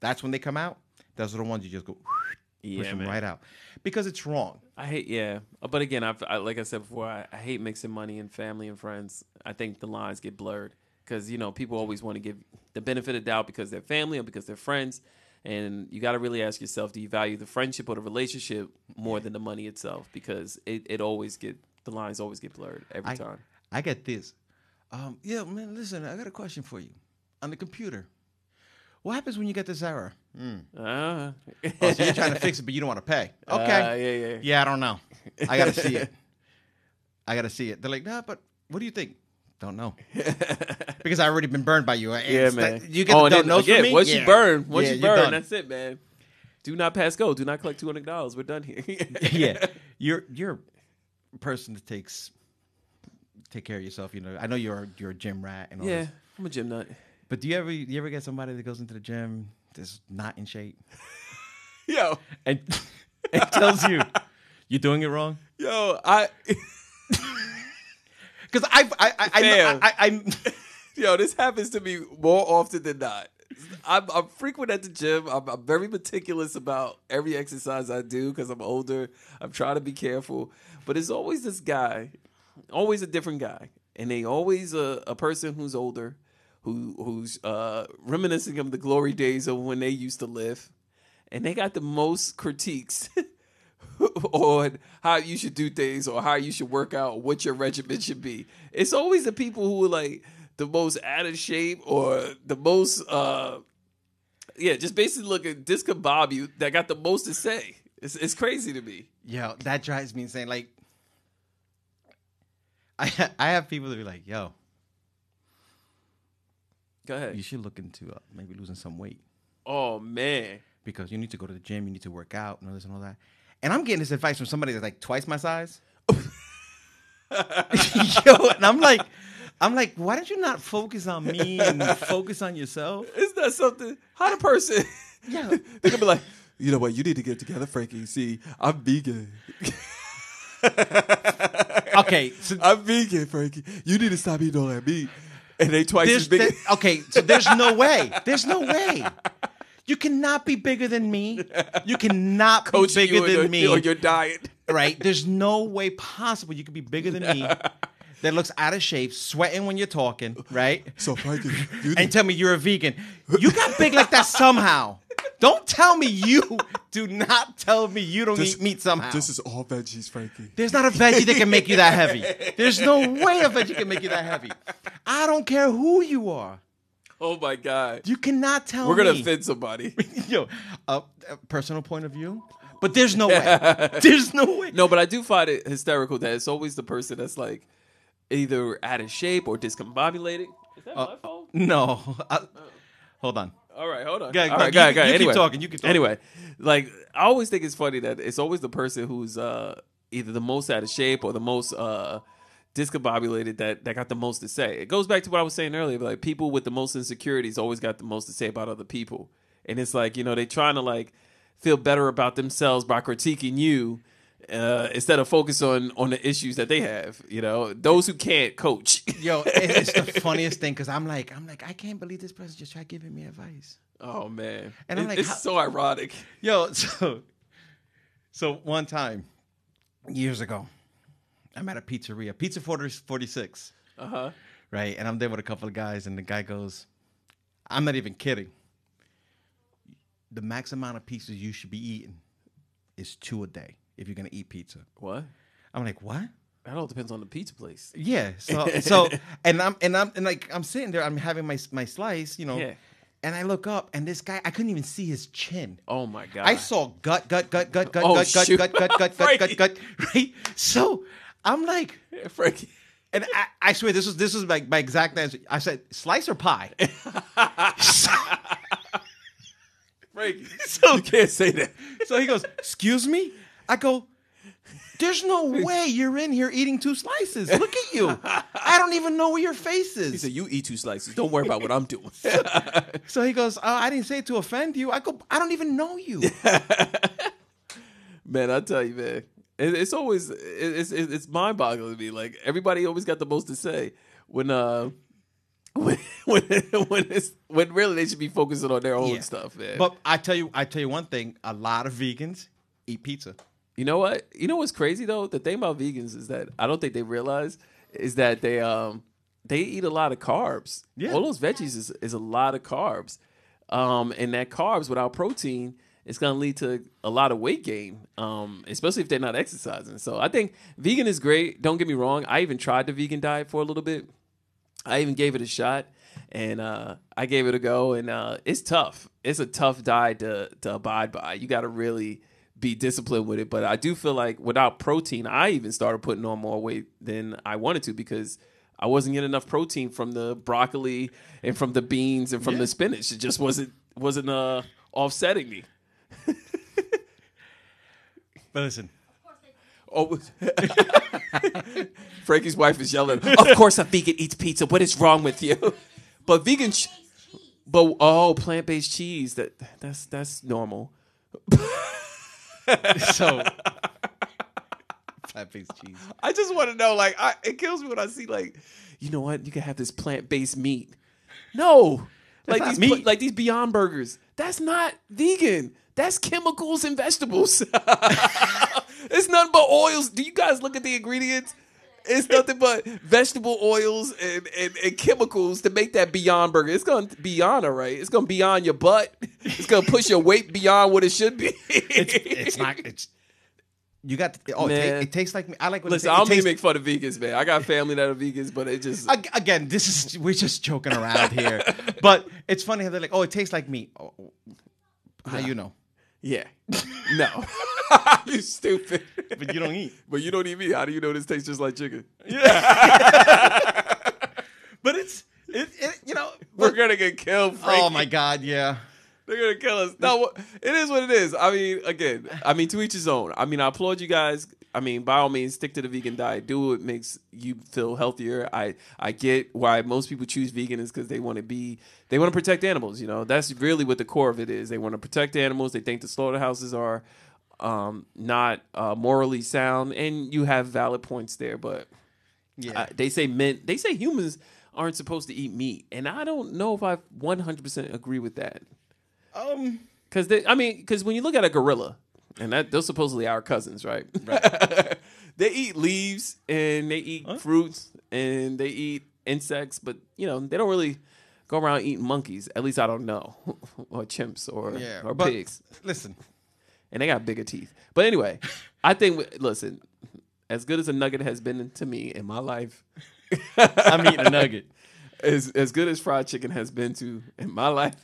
that's when they come out. Those are the ones you just go Yeah, push them man. right out because it's wrong. I hate, yeah, Uh, but again, I've, I like I said before, I, I hate mixing money and family and friends. I think the lines get blurred because you know people always want to give the benefit of doubt because they're family or because they're friends, and you got to really ask yourself: Do you value the friendship or the relationship more than the money itself? Because it, it always get the lines always get blurred every I, time. I get this. Um, yeah, man. Listen, I got a question for you. On the computer, what happens when you get this error? Uh, Oh, so you're trying to fix it, but you don't want to pay. Okay. Uh, yeah, yeah. Yeah, I don't know. I got to see it. I got to see it. They're like, nah, but what do you think? Don't know. because I already been burned by you. yeah, It's man. you get oh, the don't from me? once Yeah. you burn, once Yeah, you burn, that's it, man. Do not pass go. Do not collect two hundred dollars. We're done here. yeah, you're you're a person that takes take care of yourself. You know, I know you're you're a gym rat and all Yeah, this. I'm a gym nut. But do you ever you ever get somebody that goes into the gym that's not in shape Yo, and and tells you you're doing it wrong? yo, I, Because I I I, I, know, I, I, I yo, this happens to me more often than not. I'm, I'm frequent at the gym. I'm, I'm very meticulous about every exercise I do because I'm older. I'm trying to be careful, but it's always this guy, always a different guy, and they always a, a person who's older, who who's uh, reminiscing of the glory days of when they used to live, and they got the most critiques on how you should do things or how you should work out, what your regimen should be. It's always the people who are like the most out of shape or the most, uh, yeah, just basically looking discombobulated that got the most to say. It's, it's crazy to me. yo that drives me insane. Like I I have people that be like, yo, Go ahead. you should look into uh, maybe losing some weight. Oh man, because you need to go to the gym, you need to work out, and all this and all that. And I'm getting this advice from somebody that's like twice my size. Yo, and I'm like, I'm like, why don't you not focus on me and focus on yourself? isn't that something? How the person? Yeah. they could be like, you know what? You need to get together, Frankie. See, I'm vegan. Okay, so I'm vegan, Frankie. You need to stop eating all that meat. And they twice there's as big. okay, so there's no way. There's no way. You cannot be bigger than me. You cannot be bigger than your- me. on your diet. right? There's no way possible you could be bigger than me. That looks out of shape, sweating when you're talking, right? So Frankie, you and tell me you're a vegan. You got big like that somehow. Don't tell me you do not tell me you don't eat meat somehow. This is all veggies, Frankie. There's not a veggie that can make you that heavy. There's no way a veggie can make you that heavy. I don't care who you are. Oh my god, You cannot tell me. we're gonna me. offend somebody. Yo, a, a personal point of view, but there's no way. There's no way. no, but I do find it hysterical that it's always the person that's like either out of shape or discombobulated. Is that uh, my phone? No. I- hold on. All right, hold on. All right, ahead. go You- you keep Anyway, talking, you keep talking. Anyway, like I always think it's funny that it's always the person who's uh either the most out of shape or the most uh discombobulated that that got the most to say. It goes back to what I was saying earlier. Like people with the most insecurities always got the most to say about other people, and it's like you know they trying to like feel better about themselves by critiquing you. Uh, instead of focus on on the issues that they have, you know, those who can't coach. Yo, it's the funniest thing because I'm like, I'm like, I can't believe this person just tried giving me advice. oh man, And I'm It- like, it's how- so ironic. Yo, so so one time years ago, I'm at a pizzeria, Pizza 40, 46, Uh huh. right? And I'm there with a couple of guys, and the guy goes, I'm not even kidding. The max amount of pizzas you should be eating is two a day if you're gonna eat pizza. What? I'm like, what? That all depends on the pizza place. Yeah. So so and I'm and I'm and like I'm sitting there, I'm having my my slice, you know, Yeah. and I look up and this guy I couldn't even see his chin. Oh my god! I saw gut, gut, gut, gut, gut, Oh, gut, gut, shoot. gut, gut, gut, gut, gut, gut, right? So I'm like, Frankie. and I, I swear this was this was my, my exact answer. I said, slice or pie? so, Frankie. So you can't say that. so he goes, excuse me? I go, there's no way you're in here eating two slices. Look at you. I don't even know where your face is. He said, "You eat two slices. Don't worry about what I'm doing." So he goes, oh, I didn't say it to offend you. I go, I don't even know you. man, I tell you, man, it, it's always it, it's it's it's mind boggling to me. Like everybody always got the most to say when uh when when when it's when really they should be focusing on their own Yeah. stuff, man. But I tell you, I tell you one thing: a lot of vegans eat pizza. You know what? You know what's crazy though? The thing about vegans is that I don't think they realize is that they um they eat a lot of carbs. Yeah. All those veggies is, is a lot of carbs. Um and that carbs without protein it's gonna lead to a lot of weight gain. Um, especially if they're not exercising. So I think vegan is great. Don't get me wrong. I even tried the vegan diet for a little bit. I even gave it a shot and uh, I gave it a go and uh, it's tough. It's a tough diet to to abide by. You got to really be disciplined with it. But I do feel like without protein, I even started putting on more weight than I wanted to because I wasn't getting enough protein from the broccoli and from the beans and from the spinach. It just wasn't wasn't uh, offsetting me. But listen, Oh, Frankie's wife is yelling. Of course, a vegan eats pizza. What is wrong with you? But vegan, ch- but oh, plant based cheese. That that's that's normal. so flat based cheese. I just want to know. Like, I, it kills me when I see like, you know what? You can have this plant based meat. No, like these meat. like these Beyond Burgers. That's not vegan. That's chemicals and vegetables. it's nothing but oils. Do you guys look at the ingredients? It's nothing but vegetable oils and, and, and chemicals to make that Beyond Burger. It's going to beyond, all right. It's going to beyond your butt. It's going to push your weight beyond what it should be. It's not. It's you got. to, Oh, it, ta- it tastes like me. I like what Listen, it, ta- it don't mean to tastes. make fun of vegans, man. I got family that are vegans, but it just Again, this is we're just joking around here, but it's funny how they're like, "Oh, it tastes like meat." Oh, oh, how you know? Yeah. No. you stupid. But you don't eat. But you don't eat meat. How do you know this tastes just like chicken? Yeah. but it's it, it you know. We're gonna get killed, Frankie. oh my god, yeah. They're gonna kill us. No, it is what it is. I mean, again, I mean, to each his own. I mean, I applaud you guys. I mean, by all means, stick to the vegan diet. Do what makes you feel healthier. I I get why most people choose vegan is because they want to be they want to protect animals. You know, that's really what the core of it is. They want to protect animals. They think the slaughterhouses are um, not uh, morally sound, and you have valid points there. But Yeah. uh, they say men, they say humans aren't supposed to eat meat, and I don't know if I 100 percent agree with that. um. Because I mean, because when you look at a gorilla, and that they're supposedly our cousins, right? Right. they eat leaves and they eat fruits and they eat insects, but you know they don't really go around eating monkeys. At least I don't know, or chimps or Yeah. or pigs, Listen, and they got bigger teeth. But anyway, I think listen, as good as a nugget has been to me in my life, I'm eating a nugget. as as good as fried chicken has been to in my life,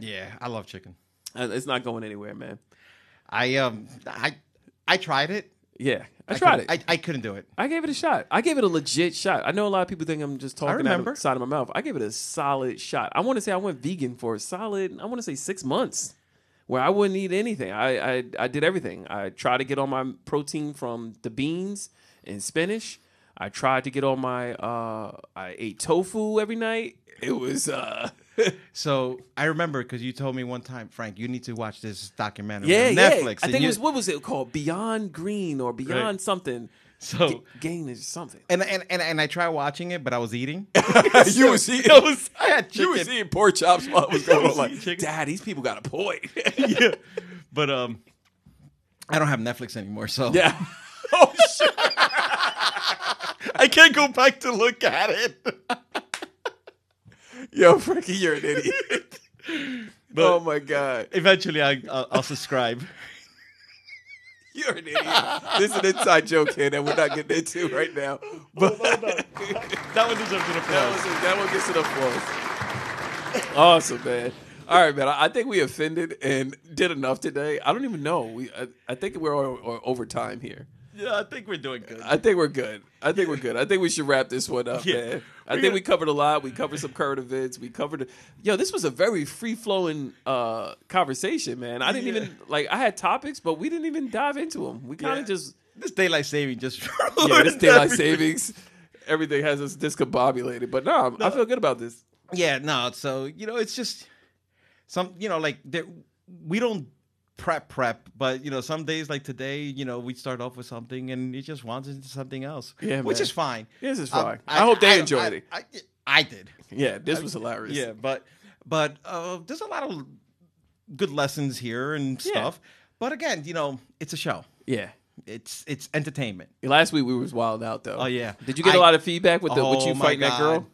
Yeah, I love chicken. Uh, it's not going anywhere, man. I um I I tried it Yeah, I, I tried it. I, I, I couldn't do it. I gave it a shot. I gave it a legit shot. I know a lot of people think I'm just talking out of the side of my mouth. I gave it a solid shot. I want to say I went vegan for a solid. I want to say six months, where I wouldn't eat anything. I, I I did everything. I tried to get all my protein from the beans and spinach. I tried to get all my. Uh, I ate tofu every night. It was. uh So I remember because you told me one time, Frank, you need to watch this documentary Yeah, on yeah. Netflix. I and think it was what was it called? Beyond Green or Beyond Right. something. so. G- Gain is something. And, and and and I tried watching it, but I was eating. you was eating. I was I had You was chicken. eating pork chops while I was going on. was Like, chicken. Dad, these people got a point. yeah. But um, I don't have Netflix anymore, so yeah. Oh shit. I can't go back to look at it. Yo, Frankie, you're an idiot. oh my god, Eventually, I I'll, I'll subscribe. you're an idiot. this is an inside joke here that we're not getting into right now. Oh, but That one deserves an that, applause. was, that one gets an applause. Awesome, man. All right, man. I I think we offended and did enough today. I don't even know. We, I, I think we're o- o- over time here. Yeah, I think we're doing good. I think we're good. I think we're good. I think we should wrap this one up, Yeah. man. I think we covered a lot. We covered some current events. We covered. Yo, this was a very free flowing uh, conversation, man. I didn't Yeah. even like. I had topics, but we didn't even dive into them. We kind of Yeah. just this daylight saving just yeah, this daylight everything. savings. Everything has us discombobulated, but no, I feel good about this. Yeah, no. So you know, it's just some. You know, like there, we don't prep prep, but you know, some days like today, you know, we start off with something and it just wants into something else. Yeah, which man. is fine. This is Um, fine. I, hope they enjoyed I- it. I, I did. Yeah, this was hilarious. Yeah, but but uh, there's a lot of good lessons here and Yeah. stuff. But again, you know, it's a show. yeah. It's it's entertainment. Last week we was wild out though. Oh, yeah. Did you get a I- lot of feedback with the with Oh, you fighting that girl?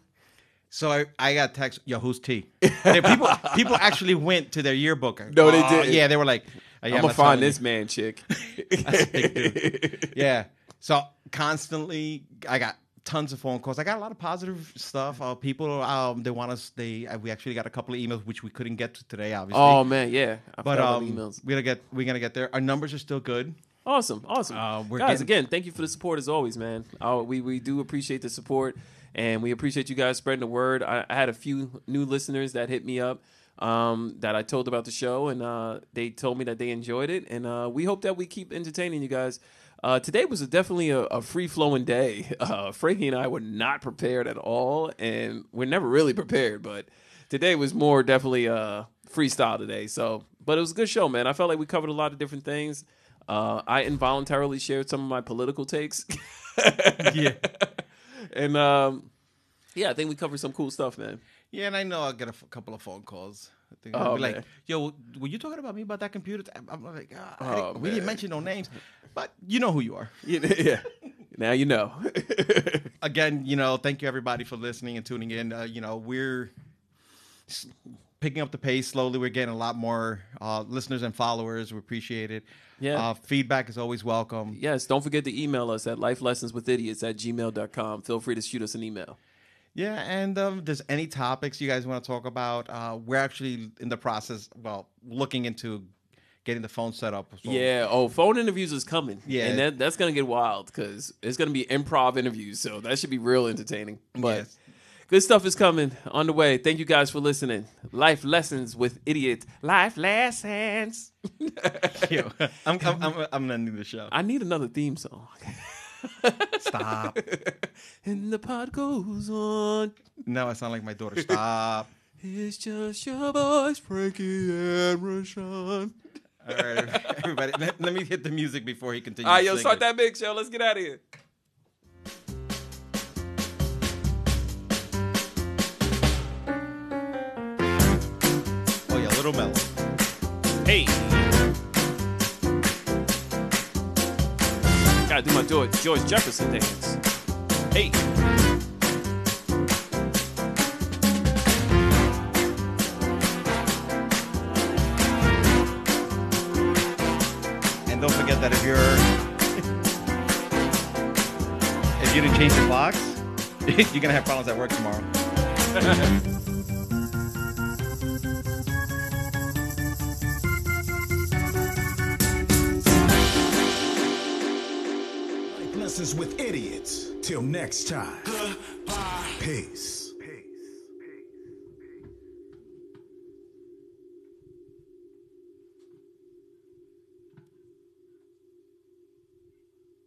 So I, I got text, yo, who's T? People people actually went to their yearbook. No, they didn't. Yeah, they were like, oh, yeah, I'm gonna find this man chick. Yeah. So constantly, I got tons of phone calls. I got a lot of positive stuff. Uh, people, um, they want us. They uh, we actually got a couple of emails which we couldn't get to today, obviously. Oh man, yeah. I but forgot about um, emails. we're gonna get we're gonna get there. Our numbers are still good. Awesome, awesome. Uh, we're guys, getting- again, thank you for the support as always, man. Uh, we we do appreciate the support, and we appreciate you guys spreading the word. I, I had a few new listeners that hit me up um, that I told about the show, and uh, they told me that they enjoyed it, and uh, we hope that we keep entertaining you guys. Uh, today was a, definitely a, a free flowing day. Uh, Frankie and I were not prepared at all, and we're never really prepared, but today was more definitely uh, freestyle today. So, but it was a good show, man. I felt like we covered a lot of different things. Uh, I involuntarily shared some of my political takes. Yeah. And um, yeah, I think we covered some cool stuff, man. Yeah, and I know I'll get a f- couple of phone calls. I think Oh, be man. like, "Yo, were you talking about me about that computer?" I'm- I'm like, ah, Oh, didn't- "We didn't mention no names, but you know who you are." yeah. Now you know. Again, you know, thank you everybody for listening and tuning in. Uh, you know, we're picking up the pace slowly. We're getting a lot more uh, listeners and followers. We appreciate it. Yeah. Uh, feedback is always welcome. yes, don't forget to email us at lifelessonswithidiots at gmail.com. Feel free to shoot us an email. Yeah, and um, there's any topics you guys want to talk about, uh, we're actually in the process, well, looking into getting the phone set up. So- Yeah. Oh, phone interviews is coming. Yeah. And that, that's going to get wild because it's going to be improv interviews. So that should be real entertaining. But Yes. Good stuff is coming on the way. Thank you guys for listening. Life Lessons with Idiot. Life Lessons. Yo, I'm, I'm, I'm, I'm ending the show. I need another theme song. Stop. and the pot goes on. Now I sound like my daughter. Stop. It's just your boys, Frankie and Rashawn. All right, everybody. Let, let me hit the music before he continues. All right, yo, singing. start that mix, yo. Let's get out of here. Mellow. Hey. Gotta do my George, George Jefferson dance. Hey. And don't forget that if you're if you didn't change the clocks, you're gonna have problems at work tomorrow. Lessons with Idiots. Till next time. Goodbye. Peace.